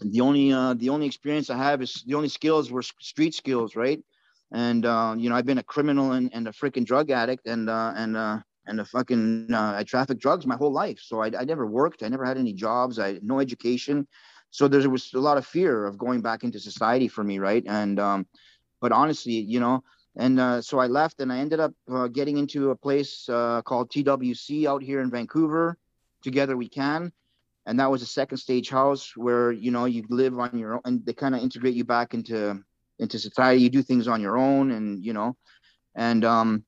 The only uh, the only experience I have is the only skills were street skills, right? And uh, you know, I've been a criminal and, and a freaking drug addict and uh, and uh, and a fucking uh, I trafficked drugs my whole life. So I, I never worked. I never had any jobs. I no education. So there was a lot of fear of going back into society for me, right? And um, but honestly, you know, and uh, so I left and I ended up uh, getting into a place uh, called TWC out here in Vancouver together we can. And that was a second stage house where you know you live on your own and they kind of integrate you back into into society. You do things on your own and you know and um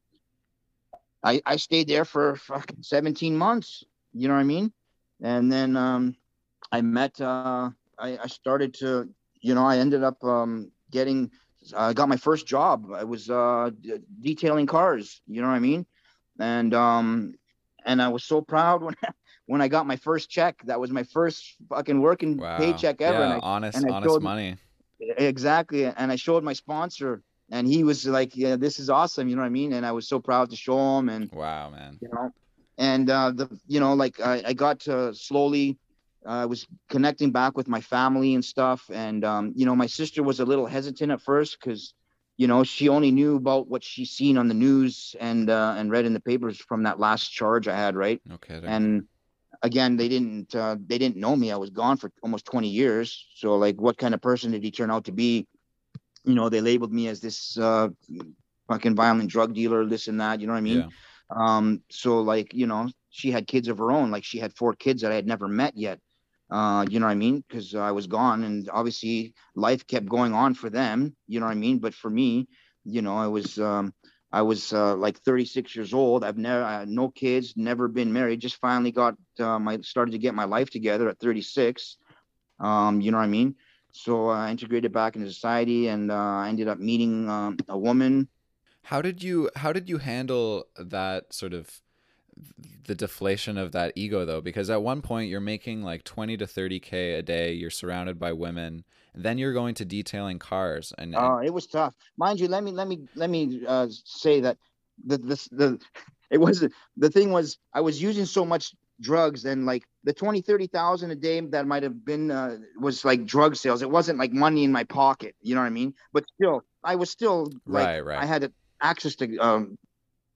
i i stayed there for fucking 17 months you know what i mean? And then um i met uh i i started to you know i ended up um getting i got my first job. I was uh detailing cars you know what i mean? And um and i was so proud when when I got my first check. That was my first fucking working wow. paycheck ever. Yeah, and I, honest, and I honest showed, money. Exactly. And I showed my sponsor and he was like, yeah, this is awesome. You know what I mean? And I was so proud to show him and wow, man, you know, and, uh, the, you know, like I, I got to slowly, uh, I was connecting back with my family and stuff. And, um, you know, my sister was a little hesitant at first because, you know, she only knew about what she seen on the news and, uh, and read in the papers from that last charge I had. Right. Okay. And, again they didn't uh, they didn't know me. I was gone for almost 20 years. So like what kind of person did he turn out to be? You know they labeled me as this uh fucking violent drug dealer this and that you know what i mean? Yeah. um so like you know she had kids of her own. Like she had four kids that i had never met yet. Uh you know what i mean? Because i was gone and obviously life kept going on for them you know what i mean? But for me you know i was um I was uh, like 36 years old. I've never, I had no kids, never been married. Just finally got uh, my started to get my life together at 36. Um, you know what I mean? So I integrated back into society, and uh, I ended up meeting um, a woman. How did you How did you handle that sort of the deflation of that ego though? Because at one point you're making like 20 to 30 k a day. You're surrounded by women then you're going to detailing cars, and, and uh, it was tough, mind you. Let me let me let me uh, say that the the the it was the thing was I was using so much drugs and like the 20 30,000 a day that might have been uh, was like drug sales it wasn't like money in my pocket you know what i mean but still i was still like right, right. i had access to um,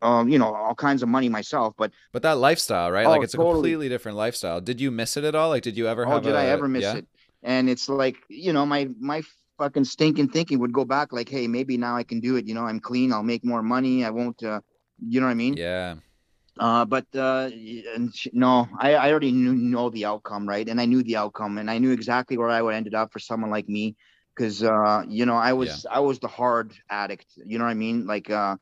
um, you know, all kinds of money myself. But but that lifestyle, right? Oh, like it's totally. a completely different lifestyle. Did you miss it at all? Like, did you ever oh, have? did I I ever miss yeah? it? And it's like, you know, my my fucking stinking thinking would go back like, hey, maybe now I can do it. You know, I'm clean. I'll make more money. I won't. Uh, you know what I mean? Yeah. Uh, but uh, y- and sh- no, I, I already knew know the outcome, right? And I knew the outcome, and I knew exactly where I would ended up for someone like me, because uh, you know, I was I was the hard addict. You know what I mean? Like uh,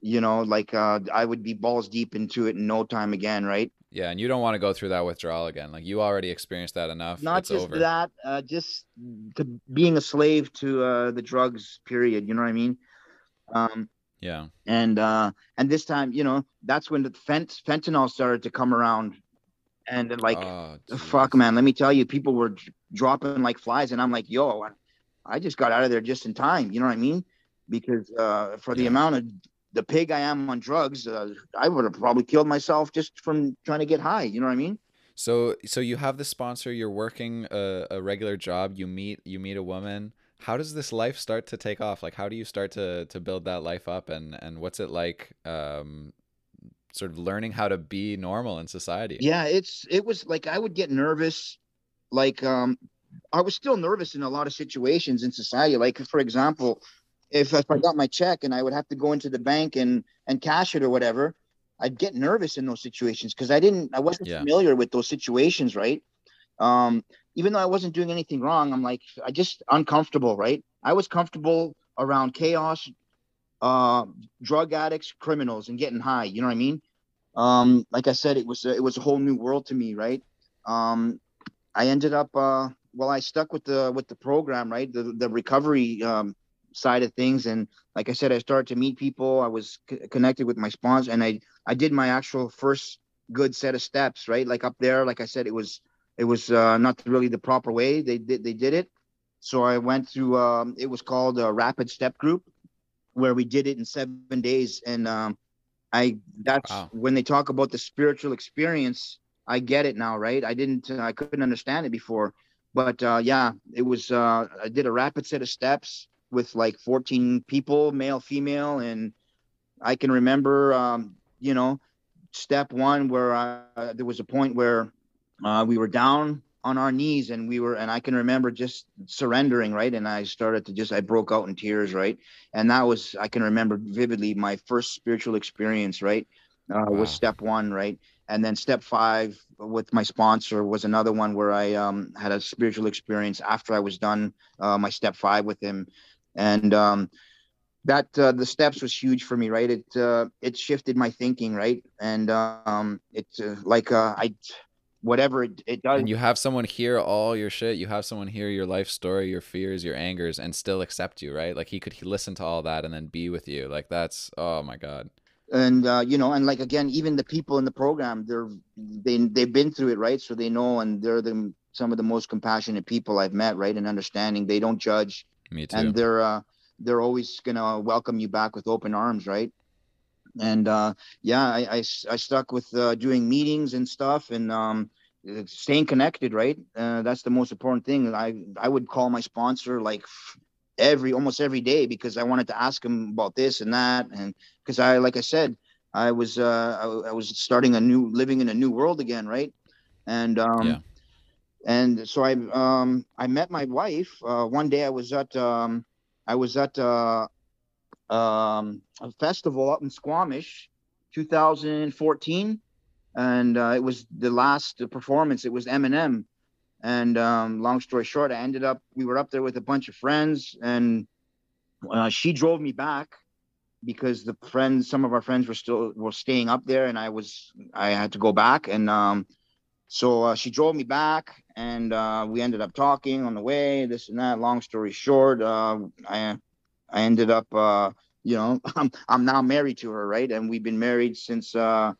you know, like uh, I would be balls deep into it in no time again, right? Yeah, and you don't want to go through that withdrawal again. Like you already experienced that enough. Not it's just over. that, uh, just to being a slave to uh, the drugs. Period. You know what I mean? Um, Yeah. and uh and this time you know that's when the fent- fentanyl started to come around and then, like oh, fuck man let me tell you people were d- dropping like flies and i'm like yo I, I just got out of there just in time you know what i mean because uh for the Yeah. amount of the pig i am on drugs uh, i would have probably killed myself just from trying to get high you know what i mean So so you have the sponsor. You're working a, a regular job. You meet you meet a woman. How does this life start to take off? Like how do you start to to build that life up? And and what's it like? Um, sort of learning how to be normal in society. yeah it's it was like i would get nervous like um i was still nervous in a lot of situations in society like for example if, if i got my check and i would have to go into the bank and and cash it or whatever i'd get nervous in those situations because i didn't i wasn't Yeah. familiar with those situations right? Um even though i wasn't doing anything wrong i'm like i just uncomfortable right? I was comfortable around chaos uh drug addicts criminals and getting high you know what i mean? Um like i said it was a, it was a whole new world to me right? Um i ended up uh well i stuck with the with the program right? The the recovery um side of things. And like i said i started to meet people. I was c- connected with my sponsor and i i did my actual first good set of steps right? Like up there like i said it was it was uh not really the proper way they did they did it. So i went through um it was called a rapid step group where we did it in seven days. And um i that's Wow. when they talk about the spiritual experience i get it now right? I didn't i couldn't understand it before. But uh yeah it was uh i did a rapid set of steps with like 14 people male female and i can remember um you know step one where uh, there was a point where uh, we were down on our knees and we were and i can remember just surrendering right? And i started to just i broke out in tears right? And that was i can remember vividly my first spiritual experience right? Uh, Wow. was step one right? And then step five with my sponsor was another one where i um, had a spiritual experience after i was done uh, my step five with him and um, that uh, the steps was huge for me right it uh, it shifted my thinking right and um it's uh, like uh, i whatever it, it does And you have someone hear all your shit. You have someone hear your life story, your fears, your angers, and still accept you, right? Like he could listen to all that and then be with you. Like that's oh my god. and uh, you know and like again even the people in the program they're they they've been through it right so they know and they're the some of the most compassionate people i've met right and understanding they don't judge Me too. and they're uh they're always gonna welcome you back with open arms right and uh yeah I stuck with uh, doing meetings and stuff and um staying connected right uh, that's the most important thing i i would call my sponsor like every almost every day because i wanted to ask him about this and that and because i like i said i was uh I, I was starting a new living in a new world again right and um Yeah. And so i um i met my wife uh one day i was at um i was at uh um a festival up in squamish 2014 and uh, it was the last performance. It was eminem. And um, long story short i ended up we were up there with a bunch of friends. And uh, she drove me back because the friends some of our friends were still were staying up there. And i was i had to go back. And um so uh, she drove me back and uh, we ended up talking on the way this and that long story short uh, i i ended up uh, you know i'm i'm now married to her right and we've been married since uh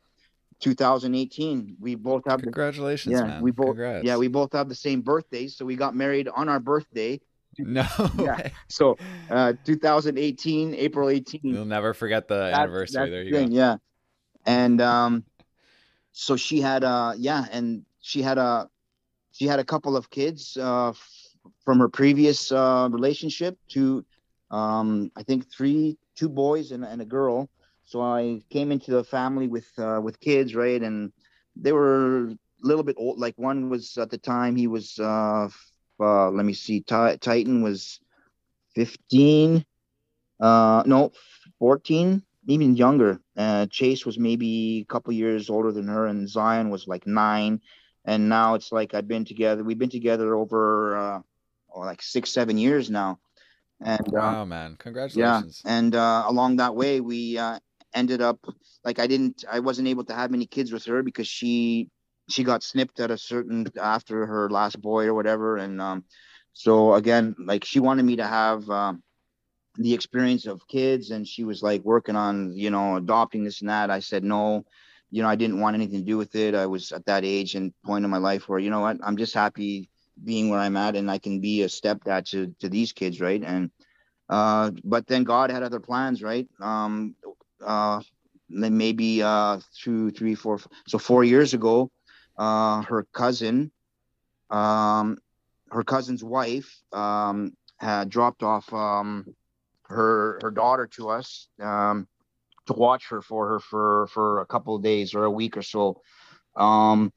2018 we both have the, Congratulations, yeah man. we both Congrats. yeah we both have the same birthdays so we got married on our birthday No Yeah. way. so uh 2018 april 18 You'll never forget the That's- anniversary. there you thing, go. Yeah. And um so she had uh yeah, and she had a she had a couple of kids uh from her previous uh relationship to um I think three two boys and, and a girl. So I came into the family with uh, with kids, right? And they were a little bit old. Like one was at the time he was uh, uh let me see, T- Titan was 15, uh no 14, even younger. Uh, Chase was maybe a couple years older than her, and Zion was like nine. And now it's like I've been together. We've been together over uh, oh, like six, seven years now. And uh, man, congratulations! Yeah, and uh, along that way, we uh, ended up like I didn't, I wasn't able to have many kids with her because she she got snipped at a certain after her last boy or whatever, and um, so again, like she wanted me to have. Um, the experience of kids and she was like working on you know adopting this and that i said no you know i didn't want anything to do with it. I was at that age and point in my life where you know what i'm just happy being where i'm at and i can be a stepdad to to these kids right? And uh but then god had other plans right? Um uh maybe uh two three four so four years ago uh her cousin um her cousin's wife um had dropped off um her her daughter to us um, to watch her for her for for a couple of days or a week or so. Um,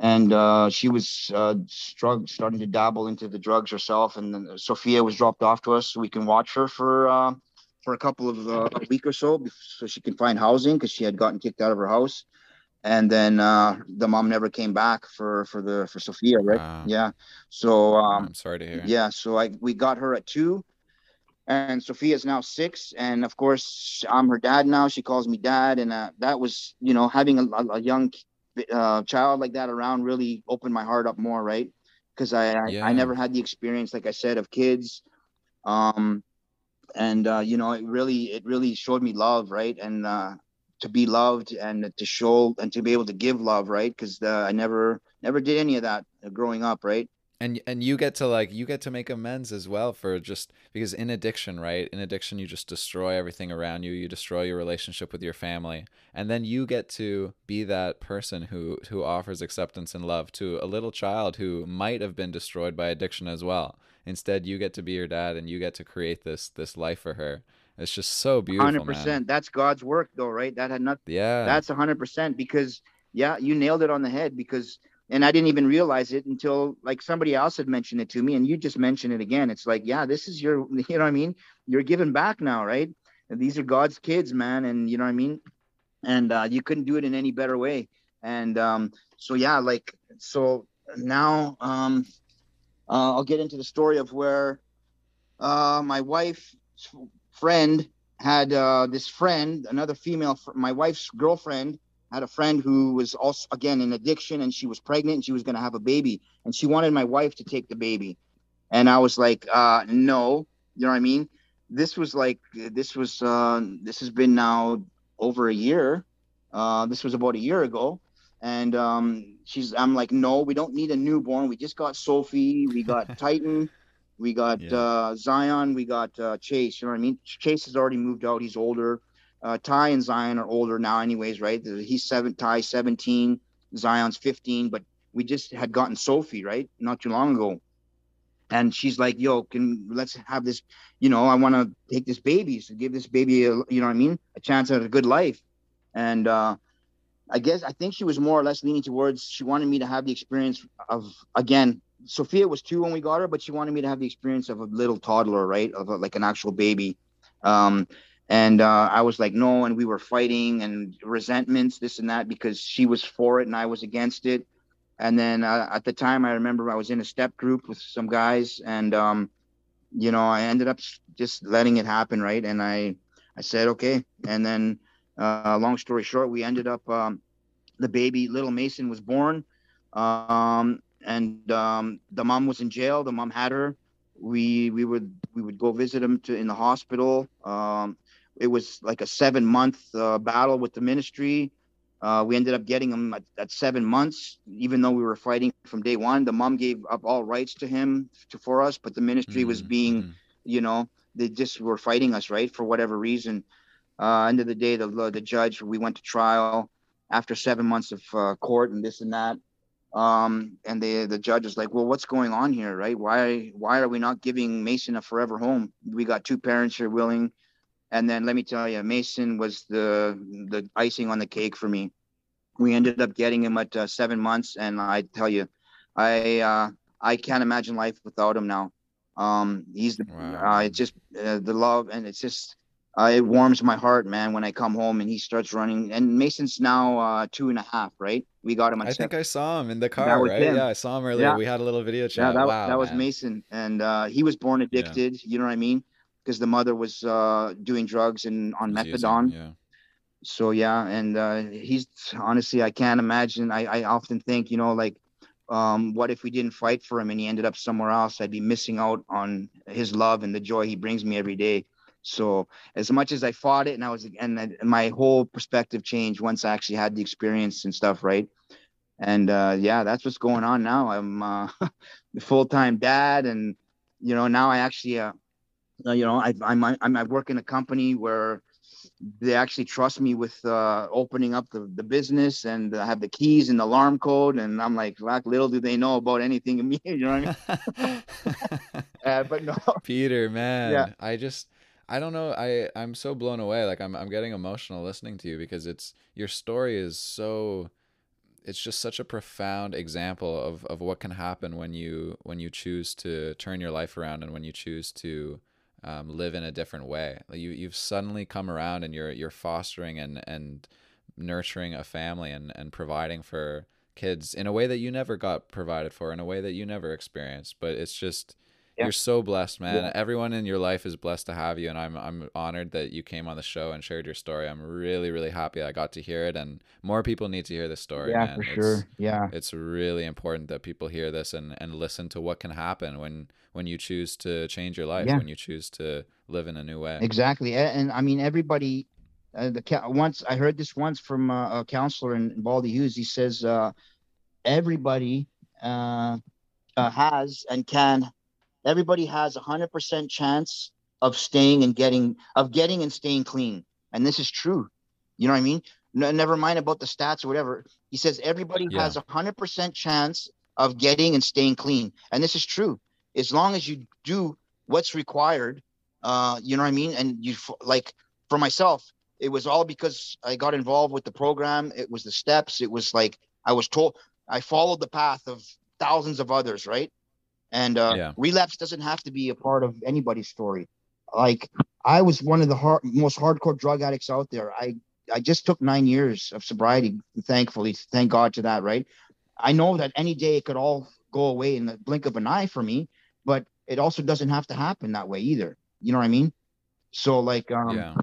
and uh, she was uh, strug- starting to dabble into the drugs herself. And then Sophia was dropped off to us so we can watch her for uh, for a couple of uh, a week or so, so she can find housing because she had gotten kicked out of her house. And then uh, the mom never came back for for the for Sophia, right? Wow. Yeah. So um, I'm sorry to hear. Yeah. So I we got her at two and Sophia's now six, and of course I'm her dad now. She calls me dad, and uh, that was, you know, having a, a young uh, child like that around really opened my heart up more, right? Because I yeah. I, I, never had the experience, like I said, of kids, um, and uh, you know, it really it really showed me love, right? And uh, to be loved and to show and to be able to give love, right? Because I never never did any of that growing up, right? And and you get to like you get to make amends as well for just because in addiction right in addiction you just destroy everything around you you destroy your relationship with your family and then you get to be that person who who offers acceptance and love to a little child who might have been destroyed by addiction as well. Instead you get to be your dad and you get to create this this life for her. It's just so beautiful 100% man. that's god's work though right? That had nothing yeah. That's 100% because yeah you nailed it on the head because and I didn't even realize it until like somebody else had mentioned it to me, and you just mentioned it again. It's like, yeah, this is your, you know what I mean? You're giving back now, right? And these are God's kids, man, and you know what I mean? And uh, you couldn't do it in any better way. And um, so yeah, like so now um, uh, I'll get into the story of where uh, my wife's friend had uh, this friend, another female, my wife's girlfriend I had a friend who was also again in addiction and she was pregnant and she was going to have a baby and she wanted my wife to take the baby. And i was like uh no. You know what i mean? This was like this was uh this has been now over a year. Uh this was about a year ago. And um she's i'm like no we don't need a newborn. We just got sophie. We got titan. We got yeah. uh zion. We got uh chase. You know what i mean? Chase has already moved out. He's older uh, Ty and Zion are older now, anyways, right? He's seven, Ty 17, Zion's 15, but we just had gotten Sophie, right? Not too long ago. And she's like, yo, can let's have this, you know, I want to take this baby, so give this baby, a, you know what I mean? A chance at a good life. And uh, I guess, I think she was more or less leaning towards, she wanted me to have the experience of, again, Sophia was two when we got her, but she wanted me to have the experience of a little toddler, right? Of a, like an actual baby. Um, and uh, I was like, no, and we were fighting and resentments, this and that, because she was for it and I was against it. And then uh, at the time, I remember I was in a step group with some guys, and um, you know, I ended up just letting it happen, right? And I, I said, okay. And then, uh, long story short, we ended up, um, the baby, little Mason, was born, um, and um, the mom was in jail. The mom had her. We we would we would go visit him to in the hospital. It was like a seven month uh, battle with the ministry. Uh, we ended up getting him at, at, seven months, even though we were fighting from day one. The mom gave up all rights to him to, for us, but the ministry mm-hmm. was being, mm-hmm. you know, they just were fighting us, right, for whatever reason. Uh, end of the day, the the judge, we went to trial after seven months of uh, court and this and that. Um, and the the judge is like, "Well, what's going on here, right? Why why are we not giving Mason a forever home? We got two parents here willing." And then let me tell you, Mason was the the icing on the cake for me. We ended up getting him at uh, seven months, and I tell you, I uh, I can't imagine life without him now. Um, he's the wow. uh, it's just uh, the love, and it's just uh, it warms my heart, man, when I come home and he starts running. And Mason's now uh, two and a half, right? We got him. I think I saw him in the car, right? Him. Yeah, I saw him earlier. Yeah. We had a little video chat. Yeah, that, wow, that was Mason, and uh, he was born addicted. Yeah. You know what I mean? Because the mother was uh, doing drugs and on methadone. Yeah. So yeah, and uh, he's honestly, I can't imagine. I, I often think, you know, like, um, what if we didn't fight for him and he ended up somewhere else? I'd be missing out on his love and the joy he brings me every day. So as much as I fought it and I was and my whole perspective changed once I actually had the experience and stuff, right? And uh, yeah, that's what's going on now. I'm uh, the full time dad, and you know now I actually, uh, you know, I, I'm I'm I work in a company where they actually trust me with uh, opening up the, the business and I have the keys and the alarm code. And I'm like, like little do they know about anything in me, you know what I mean? uh, but no, Peter, man, yeah. I just, I don't know. I I'm so blown away. Like I'm I'm getting emotional listening to you because it's your story is so it's just such a profound example of, of what can happen when you when you choose to turn your life around and when you choose to um, live in a different way. You you've suddenly come around and you're you're fostering and and nurturing a family and and providing for kids in a way that you never got provided for in a way that you never experienced. But it's just yeah. You're so blessed, man. Yeah. Everyone in your life is blessed to have you, and I'm I'm honored that you came on the show and shared your story. I'm really really happy I got to hear it, and more people need to hear this story. Yeah, man. for it's, sure. Yeah, it's really important that people hear this and and listen to what can happen when when you choose to change your life, yeah. when you choose to live in a new way. Exactly, and I mean everybody. Uh, the once I heard this once from uh, a counselor in, in Baldy Hughes. He says uh, everybody uh, uh, has and can everybody has a hundred percent chance of staying and getting of getting and staying clean. And this is true. You know what I mean? No, never mind about the stats or whatever. He says everybody yeah. has a hundred percent chance of getting and staying clean. And this is true. As long as you do what's required, uh, you know what I mean? And you like for myself, it was all because I got involved with the program. It was the steps. It was like I was told I followed the path of thousands of others, right? And uh, yeah. relapse doesn't have to be a part of anybody's story. Like I was one of the hard, most hardcore drug addicts out there. I I just took nine years of sobriety. Thankfully, thank God to that. Right. I know that any day it could all go away in the blink of an eye for me, but it also doesn't have to happen that way either. You know what I mean? So like, um, yeah.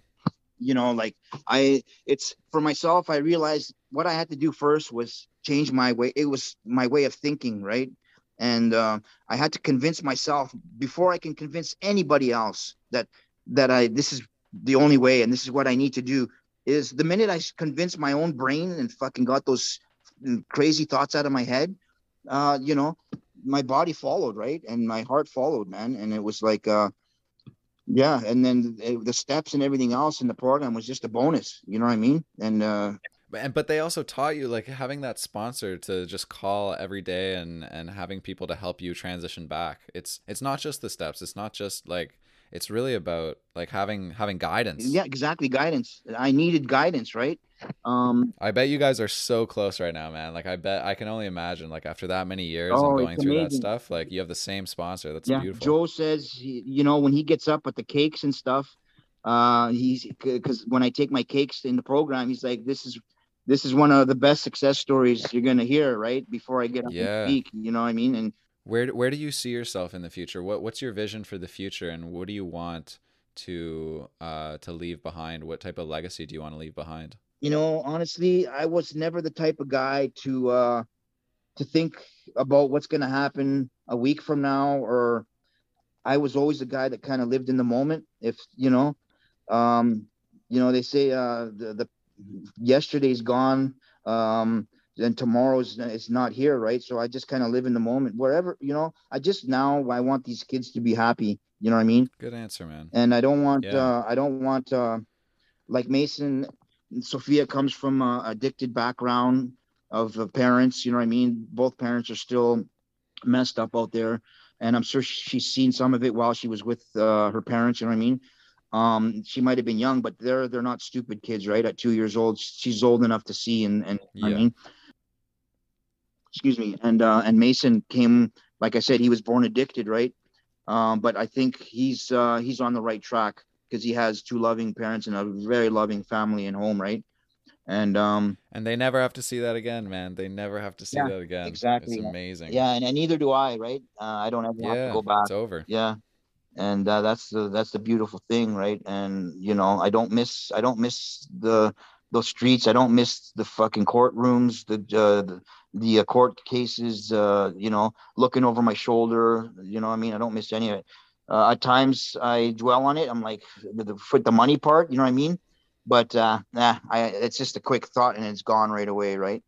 you know, like I, it's for myself. I realized what I had to do first was change my way. It was my way of thinking, right? And uh, I had to convince myself before I can convince anybody else that that I this is the only way and this is what I need to do is the minute I convinced my own brain and fucking got those crazy thoughts out of my head, uh, you know, my body followed right? And my heart followed, man, and it was like. Uh, yeah. And then the steps and everything else in the program was just a bonus. You know what i mean? And uh and but they also taught you like having that sponsor to just call every day and and having people to help you transition back. It's it's not just the steps. It's not just like it's really about like having having guidance. Yeah exactly guidance. I needed guidance right? Um i bet you guys are so close right now man. Like i bet i can only imagine like after that many years oh, and going through amazing. that stuff like you have the same sponsor. That's yeah, beautiful. Joe says you know when he gets up with the cakes and stuff uh he's because when i take my cakes in the program he's like this is this is one of the best success stories you're going to hear right? Before i get up yeah. and speak you know what i mean? And where where do you see yourself in the future? What what's your vision for the future and what do you want to uh to leave behind? What type of legacy do you want to leave behind? You know honestly i was never the type of guy to uh to think about what's going to happen a week from now or i was always the guy that kind of lived in the moment if you know? Um you know they say uh the, the yesterday's gone um and tomorrow's it's not here right? So i just kind of live in the moment wherever you know i just now i want these kids to be happy you know what i mean? Good answer man. And i don't want yeah. uh i don't want uh like mason sophia comes from a addicted background of uh, parents you know what i mean? Both parents are still messed up out there and i'm sure she's seen some of it while she was with uh, her parents you know what i mean Um, she might have been young, but they're they're not stupid kids, right? At two years old, she's old enough to see, and and I mean, excuse me, and uh, and Mason came, like I said, he was born addicted, right? Um, but I think he's uh, he's on the right track because he has two loving parents and a very loving family and home, right? And um, And they never have to see that again, man. They never have to see Yeah, that again. exactly. It's amazing. yeah, and, and neither do I, right? Uh, I don't ever have to go back. It's over. yeah and uh, that's the that's the beautiful thing right? And you know i don't miss i don't miss the those streets. I don't miss the fucking courtrooms the uh, the, the uh, court cases uh you know looking over my shoulder you know i mean? I don't miss any of it. Uh, at times i dwell on it. I'm like the, the for the money part you know what i mean? But uh nah, I, it's just a quick thought and it's gone right away right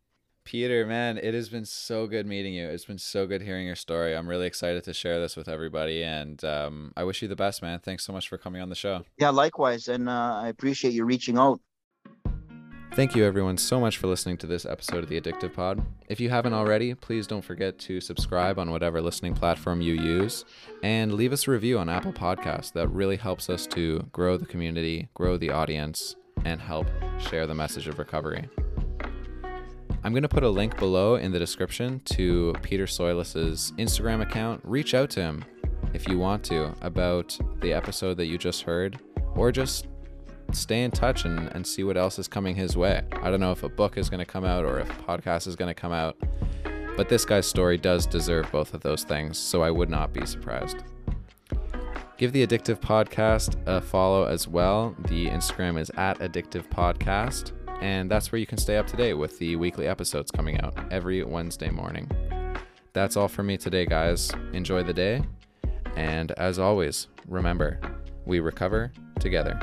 Peter, man, it has been so good meeting you. It's been so good hearing your story. I'm really excited to share this with everybody, and um, I wish you the best, man. Thanks so much for coming on the show. yeah likewise and uh, i appreciate you reaching out Thank you, everyone, so much for listening to this episode of the Addictive Pod. If you haven't already, please don't forget to subscribe on whatever listening platform you use and leave us a review on Apple Podcasts. That really helps us to grow the community, grow the audience, and help share the message of recovery. I'm going to put a link below in the description to Peter Soiles's Instagram account. Reach out to him if you want to about the episode that you just heard, or just stay in touch and, and see what else is coming his way. I don't know if a book is going to come out or if a podcast is going to come out, but this guy's story does deserve both of those things, so I would not be surprised. Give the Addictive Podcast a follow as well. The Instagram is at Addictive Podcast, and that's where you can stay up to date with the weekly episodes coming out every Wednesday morning. That's all for me today, guys. Enjoy the day, and as always, remember, we recover together.